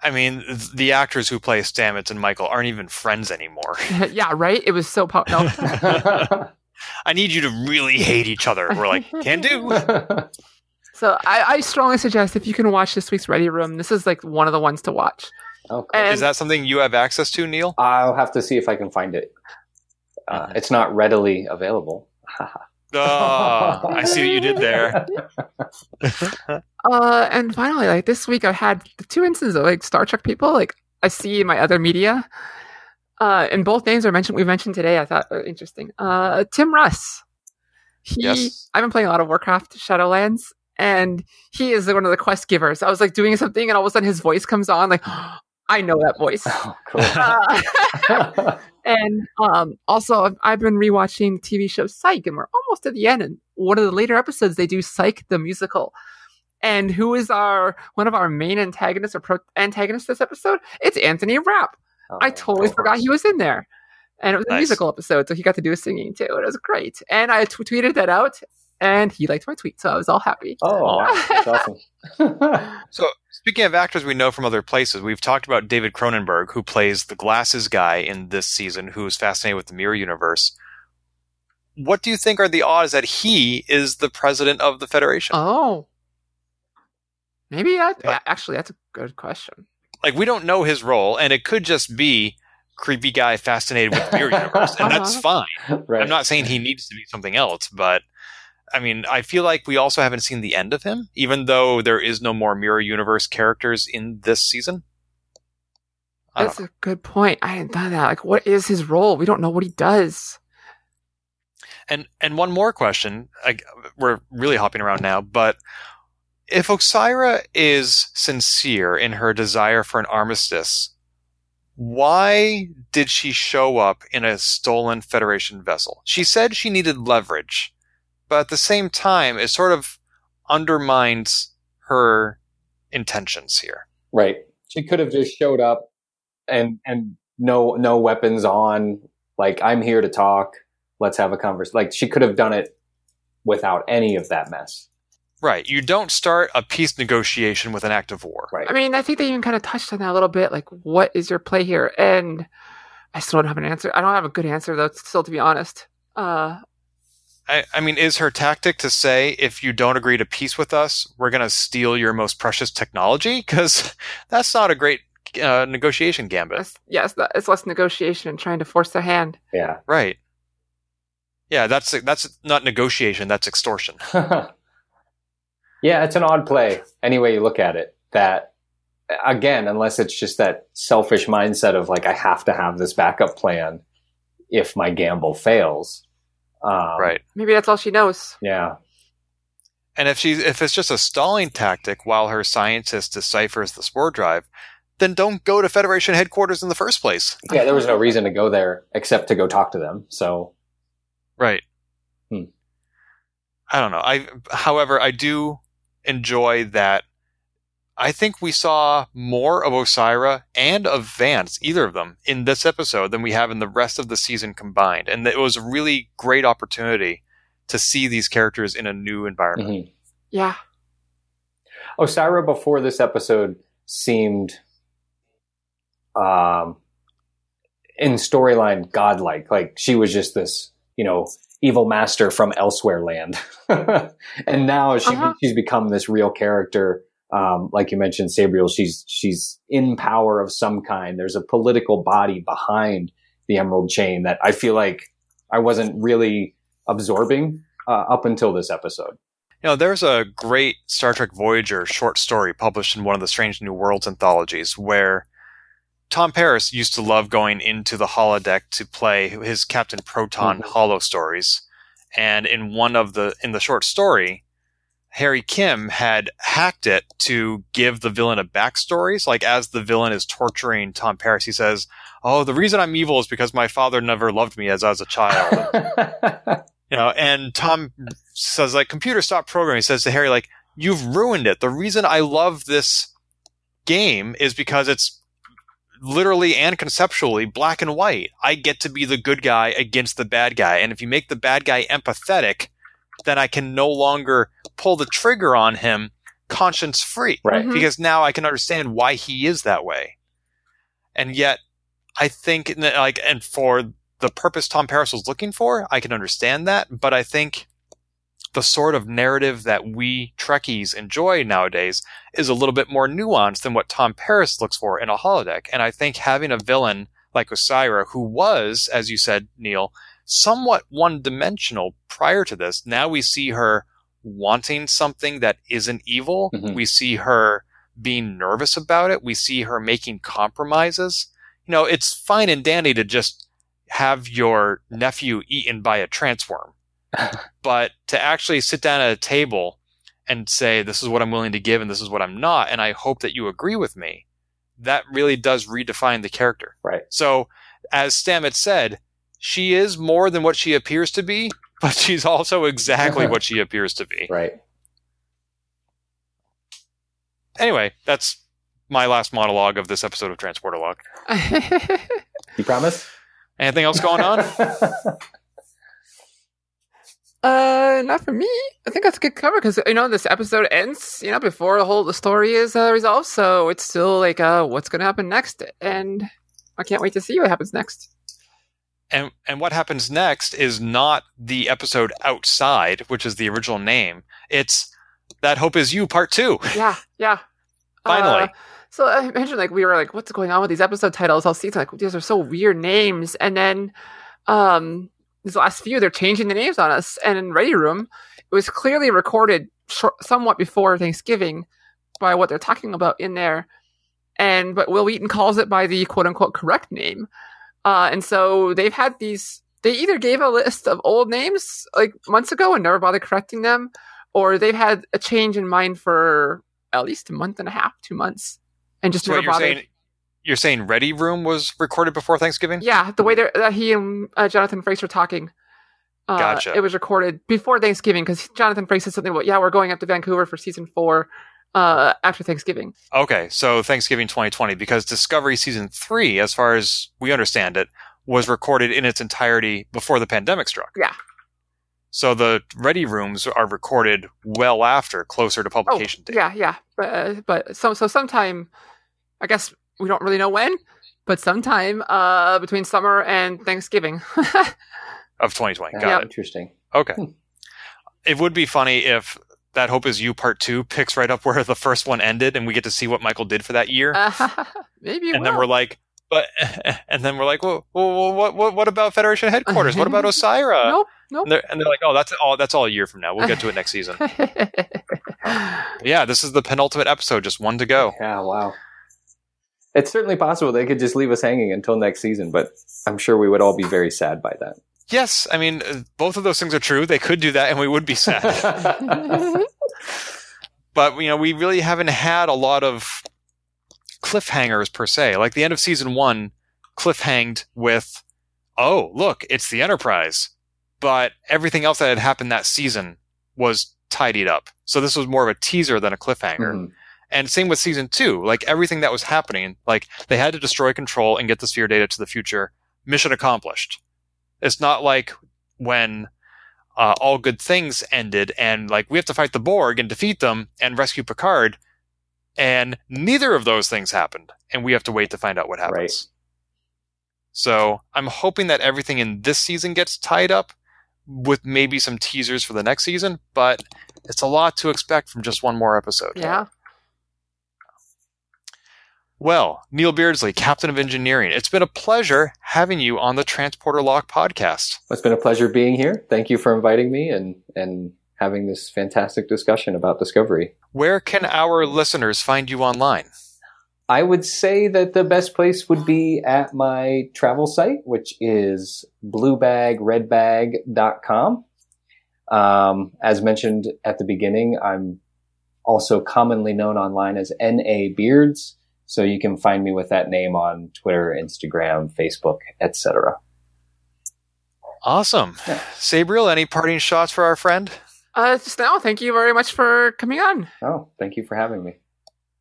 Speaker 1: I mean, the actors who play Stamets and Michael aren't even friends anymore.
Speaker 2: yeah, right. It was so po- no.
Speaker 1: I need you to really hate each other. We're like, can do.
Speaker 2: So I, I strongly suggest if you can watch this week's Ready Room, this is like one of the ones to watch.
Speaker 4: cool.
Speaker 2: And
Speaker 1: Is that something you have access to, Neil?
Speaker 4: I'll have to see if I can find it. Uh, it's not readily available.
Speaker 1: Oh, I see what you did there.
Speaker 2: Uh, and finally, like this week, I had the two instances of like Star Trek people, like I see in my other media. Uh, and both names are mentioned. We mentioned today. I thought were interesting. Uh, Tim Russ. He,
Speaker 1: Yes.
Speaker 2: I've been playing a lot of Warcraft Shadowlands, and he is one of the quest givers. I was like doing something, and all of a sudden his voice comes on. Like, I know that voice.
Speaker 4: oh, cool.
Speaker 2: Uh, and um, also, I've- I've been rewatching the TV show Psych, and we're almost at the end. And one of the later episodes, they do Psych the musical. And who is our one of our main antagonists or pro- antagonists this episode? It's Anthony Rapp. I
Speaker 4: Oh,
Speaker 2: totally
Speaker 4: cool.
Speaker 2: forgot he was in there, and it was a musical episode, so he got to do his singing too. It was great, and I t- tweeted that out, and he liked my tweet, so I was all happy.
Speaker 4: Oh. That's awesome.
Speaker 1: So, speaking of actors we know from other places, we've talked about David Cronenberg, who plays the glasses guy in this season, who is fascinated with the mirror universe. What do you think are the odds that he is the president of the Federation?
Speaker 2: Oh, maybe that.
Speaker 1: Uh, yeah.
Speaker 2: Actually, that's a good question.
Speaker 1: like, we don't know his role, and it could just be creepy guy fascinated with the mirror universe, and that's fine.
Speaker 4: right.
Speaker 1: I'm not saying he needs to be something else, but I mean, I feel like we also haven't seen the end of him, even though there is no more mirror universe characters in this season. I
Speaker 2: That's a good point. I hadn't thought of that. Like, what is his role? We don't know what he does.
Speaker 1: And and one more question. I, we're really hopping around now, but if Osyraa is sincere in her desire for an armistice, why did she show up in a stolen Federation vessel? She said she needed leverage, but at the same time, it sort of undermines her intentions here.
Speaker 3: Right. She could have just showed up and and no no weapons on. Like I'm here to talk. Let's have a conversation. Like she could have done it without any of that mess.
Speaker 1: Right. You don't start a peace negotiation with an act of war.
Speaker 3: Right.
Speaker 2: I mean, I think they even kind of touched on that a little bit. Like, what is your play here? And I still don't have an answer. I don't have a good answer though. Still, to be honest. Uh,
Speaker 1: I, I mean, is her tactic to say, if you don't agree to peace with us, we're going to steal your most precious technology? Because that's not a great uh, negotiation gambit.
Speaker 2: it's, yes, that, it's less negotiation and trying to force their hand.
Speaker 3: Yeah.
Speaker 1: Right. Yeah, that's that's not negotiation. That's extortion.
Speaker 3: yeah, it's an odd play. Any way you look at it. That again, unless it's just that selfish mindset of like I have to have this backup plan if my gamble fails. Um,
Speaker 1: right.
Speaker 2: Maybe that's all she knows.
Speaker 3: Yeah.
Speaker 1: And if she's if it's just a stalling tactic while her scientist deciphers the spore drive, then don't go to Federation headquarters in the first place.
Speaker 3: Yeah. There was no reason to go there except to go talk to them. So
Speaker 1: Right.
Speaker 3: Hmm.
Speaker 1: I don't know. I however, I do enjoy that I think we saw more of Osyraa and of Vance, either of them, in this episode than we have in the rest of the season combined. And it was a really great opportunity to see these characters in a new environment.
Speaker 3: mhm.
Speaker 2: Yeah.
Speaker 3: Osyraa before this episode seemed um in storyline godlike. Like she was just this, you know, evil master from elsewhere land. and now she
Speaker 2: Uh-huh.
Speaker 3: she's become this real character. Um, like you mentioned, Sabriel, she's she's in power of some kind. There's a political body behind the Emerald Chain that I feel like I wasn't really absorbing uh, up until this episode.
Speaker 1: You know, there's a great Star Trek Voyager short story published in one of the Strange New Worlds anthologies where Tom Paris used to love going into the holodeck to play his Captain Proton
Speaker 3: Mhm.
Speaker 1: holo stories. And in one of the in the short story, Harry Kim had hacked it to give the villain a backstory. So like as the villain is torturing Tom Paris, he says, Oh, the reason I'm evil is because my father never loved me as I was a child. you know, and Tom says like, computer stop programming. He says to Harry like, you've ruined it. The reason I love this game is because it's literally and conceptually black and white. I get to be the good guy against the bad guy. And if you make the bad guy empathetic, then I can no longer pull the trigger on him conscience free.
Speaker 3: right.
Speaker 2: Mhm.
Speaker 1: Because now I can understand why he is that way. And yet, I think, like, and for the purpose Tom Paris was looking for, I can understand that. But I think the sort of narrative that we Trekkies enjoy nowadays is a little bit more nuanced than what Tom Paris looks for in a holodeck. And I think having a villain like Osyraa, who was, as you said, Neil, somewhat one dimensional prior to this, now we see her wanting something that isn't evil.
Speaker 3: Mhm.
Speaker 1: We see her being nervous about it. We see her making compromises. You know, it's fine and dandy to just have your nephew eaten by a transworm. but to actually sit down at a table and say, this is what I'm willing to give and this is what I'm not, and I hope that you agree with me, that really does redefine the character.
Speaker 3: Right.
Speaker 1: So, as Stamets said, she is more than what she appears to be, but she's also exactly what she appears to be.
Speaker 3: Right.
Speaker 1: Anyway, that's my last monologue of this episode of Transporter Lock.
Speaker 3: You promise?
Speaker 1: Anything else going on?
Speaker 2: Uh, not for me. I think that's a good cover because you know this episode ends, you know, before the whole the story is uh, resolved. So it's still like, uh, what's going to happen next? And I can't wait to see what happens next.
Speaker 1: And and what happens next is not the episode outside, which is the original name. It's that hope is you part two.
Speaker 2: Yeah, yeah.
Speaker 1: Finally.
Speaker 2: Uh, so I mentioned like we were like, what's going on with these episode titles all season? Like these are so weird names, and then um these last few they're changing the names on us. And in Ready Room, it was clearly recorded short, somewhat before Thanksgiving by what they're talking about in there. And but Wil Wheaton calls it by the quote unquote correct name. Uh, and so they've had these. They either gave a list of old names like months ago and never bothered correcting them, or they've had a change in mind for at least a month and a half, two months, and just
Speaker 1: So
Speaker 2: never
Speaker 1: you're
Speaker 2: bothered.
Speaker 1: saying you're saying Ready Room was recorded before Thanksgiving?
Speaker 2: Yeah, the way that that he and uh, Jonathan Frakes are talking. Uh,
Speaker 1: Gotcha.
Speaker 2: It was recorded before Thanksgiving because Jonathan Frakes said something about, yeah, we're going up to Vancouver for season four uh, after Thanksgiving.
Speaker 1: Okay, so Thanksgiving 2020, because Discovery season three, as far as we understand it, was recorded in its entirety before the pandemic struck.
Speaker 2: Yeah.
Speaker 1: So the Ready Rooms are recorded well after, closer to
Speaker 2: Oh,
Speaker 1: publication date.
Speaker 2: yeah, yeah. But, uh, but so, so sometime, I guess we don't really know when, but sometime uh, between summer and Thanksgiving.
Speaker 1: Of 2020.
Speaker 4: Yeah,
Speaker 1: Got
Speaker 2: Yeah.
Speaker 1: it.
Speaker 4: Interesting.
Speaker 1: Okay.
Speaker 4: Hmm.
Speaker 1: It would be funny if That Hope Is You Part 2 picks right up where the first one ended and we get to see what Michael did for that year.
Speaker 2: Uh, maybe it
Speaker 1: and then we're like, but, and then we're like, well, well what, what, what about Federation headquarters? What about Osyraa?
Speaker 2: nope, nope.
Speaker 1: And they're, and they're like, oh, that's all. That's all a year from now. We'll get to it next season. yeah, this is the penultimate episode. Just one to go.
Speaker 4: Yeah, wow. It's certainly possible they could just leave us hanging until next season, but I'm sure we would all be very sad by that.
Speaker 1: Yes, I mean uh, both of those things are true. They could do that, and we would be sad. but you know, we really haven't had a lot of cliffhangers per se. Like the end of season one, cliffhanged with, "Oh, look, it's the Enterprise," but everything else that had happened that season was tidied up. So this was more of a teaser than a cliffhanger.
Speaker 4: Mhm.
Speaker 1: And same with season two. Like everything that was happening, like they had to destroy control and get the sphere data to the future. Mission accomplished. It's not like when uh, all good things ended and like we have to fight the Borg and defeat them and rescue Picard. And neither of those things happened. And we have to wait to find out what happens.
Speaker 4: Right.
Speaker 1: So I'm hoping that everything in this season gets tied up with maybe some teasers for the next season, but it's a lot to expect from just one more episode.
Speaker 2: yeah.
Speaker 1: Well, Neil Beardsley, Captain of Engineering, it's been a pleasure having you on the Transporter Lock podcast.
Speaker 4: It's been a pleasure being here. Thank you for inviting me and, and having this fantastic discussion about Discovery.
Speaker 1: Where can our listeners find you online?
Speaker 4: I would say that the best place would be at my travel site, which is bluebagredbag.com. Um, as mentioned at the beginning, I'm also commonly known online as NA Beards. So you can find me with that name on Twitter, Instagram, Facebook, etc.
Speaker 1: Awesome.
Speaker 4: Yeah.
Speaker 1: Sabriel, any parting shots for our friend?
Speaker 2: Uh, just now, thank you very much for coming on.
Speaker 4: Oh, thank you for having me.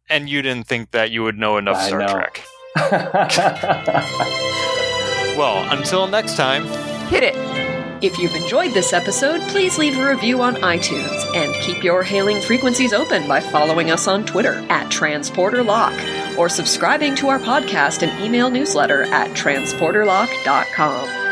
Speaker 1: And you didn't think that you would know enough
Speaker 4: I
Speaker 1: Star
Speaker 4: know.
Speaker 1: Trek. Well, until next time,
Speaker 2: Hit it.
Speaker 5: If you've enjoyed this episode, please leave a review on iTunes and keep your hailing frequencies open by following us on Twitter at TransporterLock or subscribing to our podcast and email newsletter at transporterlock.com.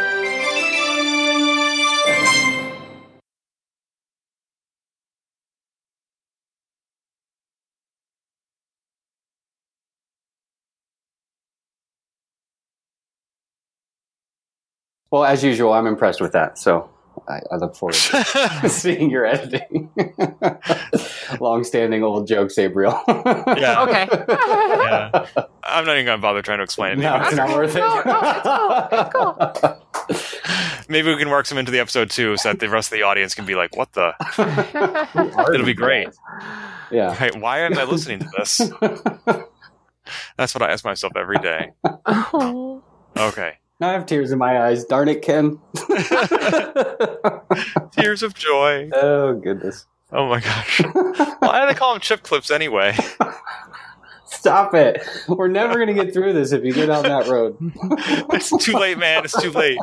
Speaker 3: Well, as usual, I'm impressed with that. So I, I look forward to seeing your editing. Long-standing old joke, Gabriel.
Speaker 1: Yeah.
Speaker 2: Okay.
Speaker 1: Yeah. I'm not even going to bother trying to explain it.
Speaker 3: No, it's not worth it.
Speaker 2: No, no, it's cool. It's
Speaker 1: Maybe we can work some into the episode too, so that the rest of the audience can be like, "What the? It'll be great."
Speaker 3: Yeah.
Speaker 1: Right? Why am I listening to this? That's what I ask myself every day.
Speaker 2: Oh.
Speaker 1: Okay.
Speaker 3: Now I have tears in my eyes. Darn it, Ken.
Speaker 1: Tears of joy.
Speaker 3: oh goodness.
Speaker 1: Oh my gosh. Why do they call them chip clips anyway?
Speaker 3: Stop it. We're never going to get through this if you go down that road.
Speaker 1: It's too late, man. It's too late.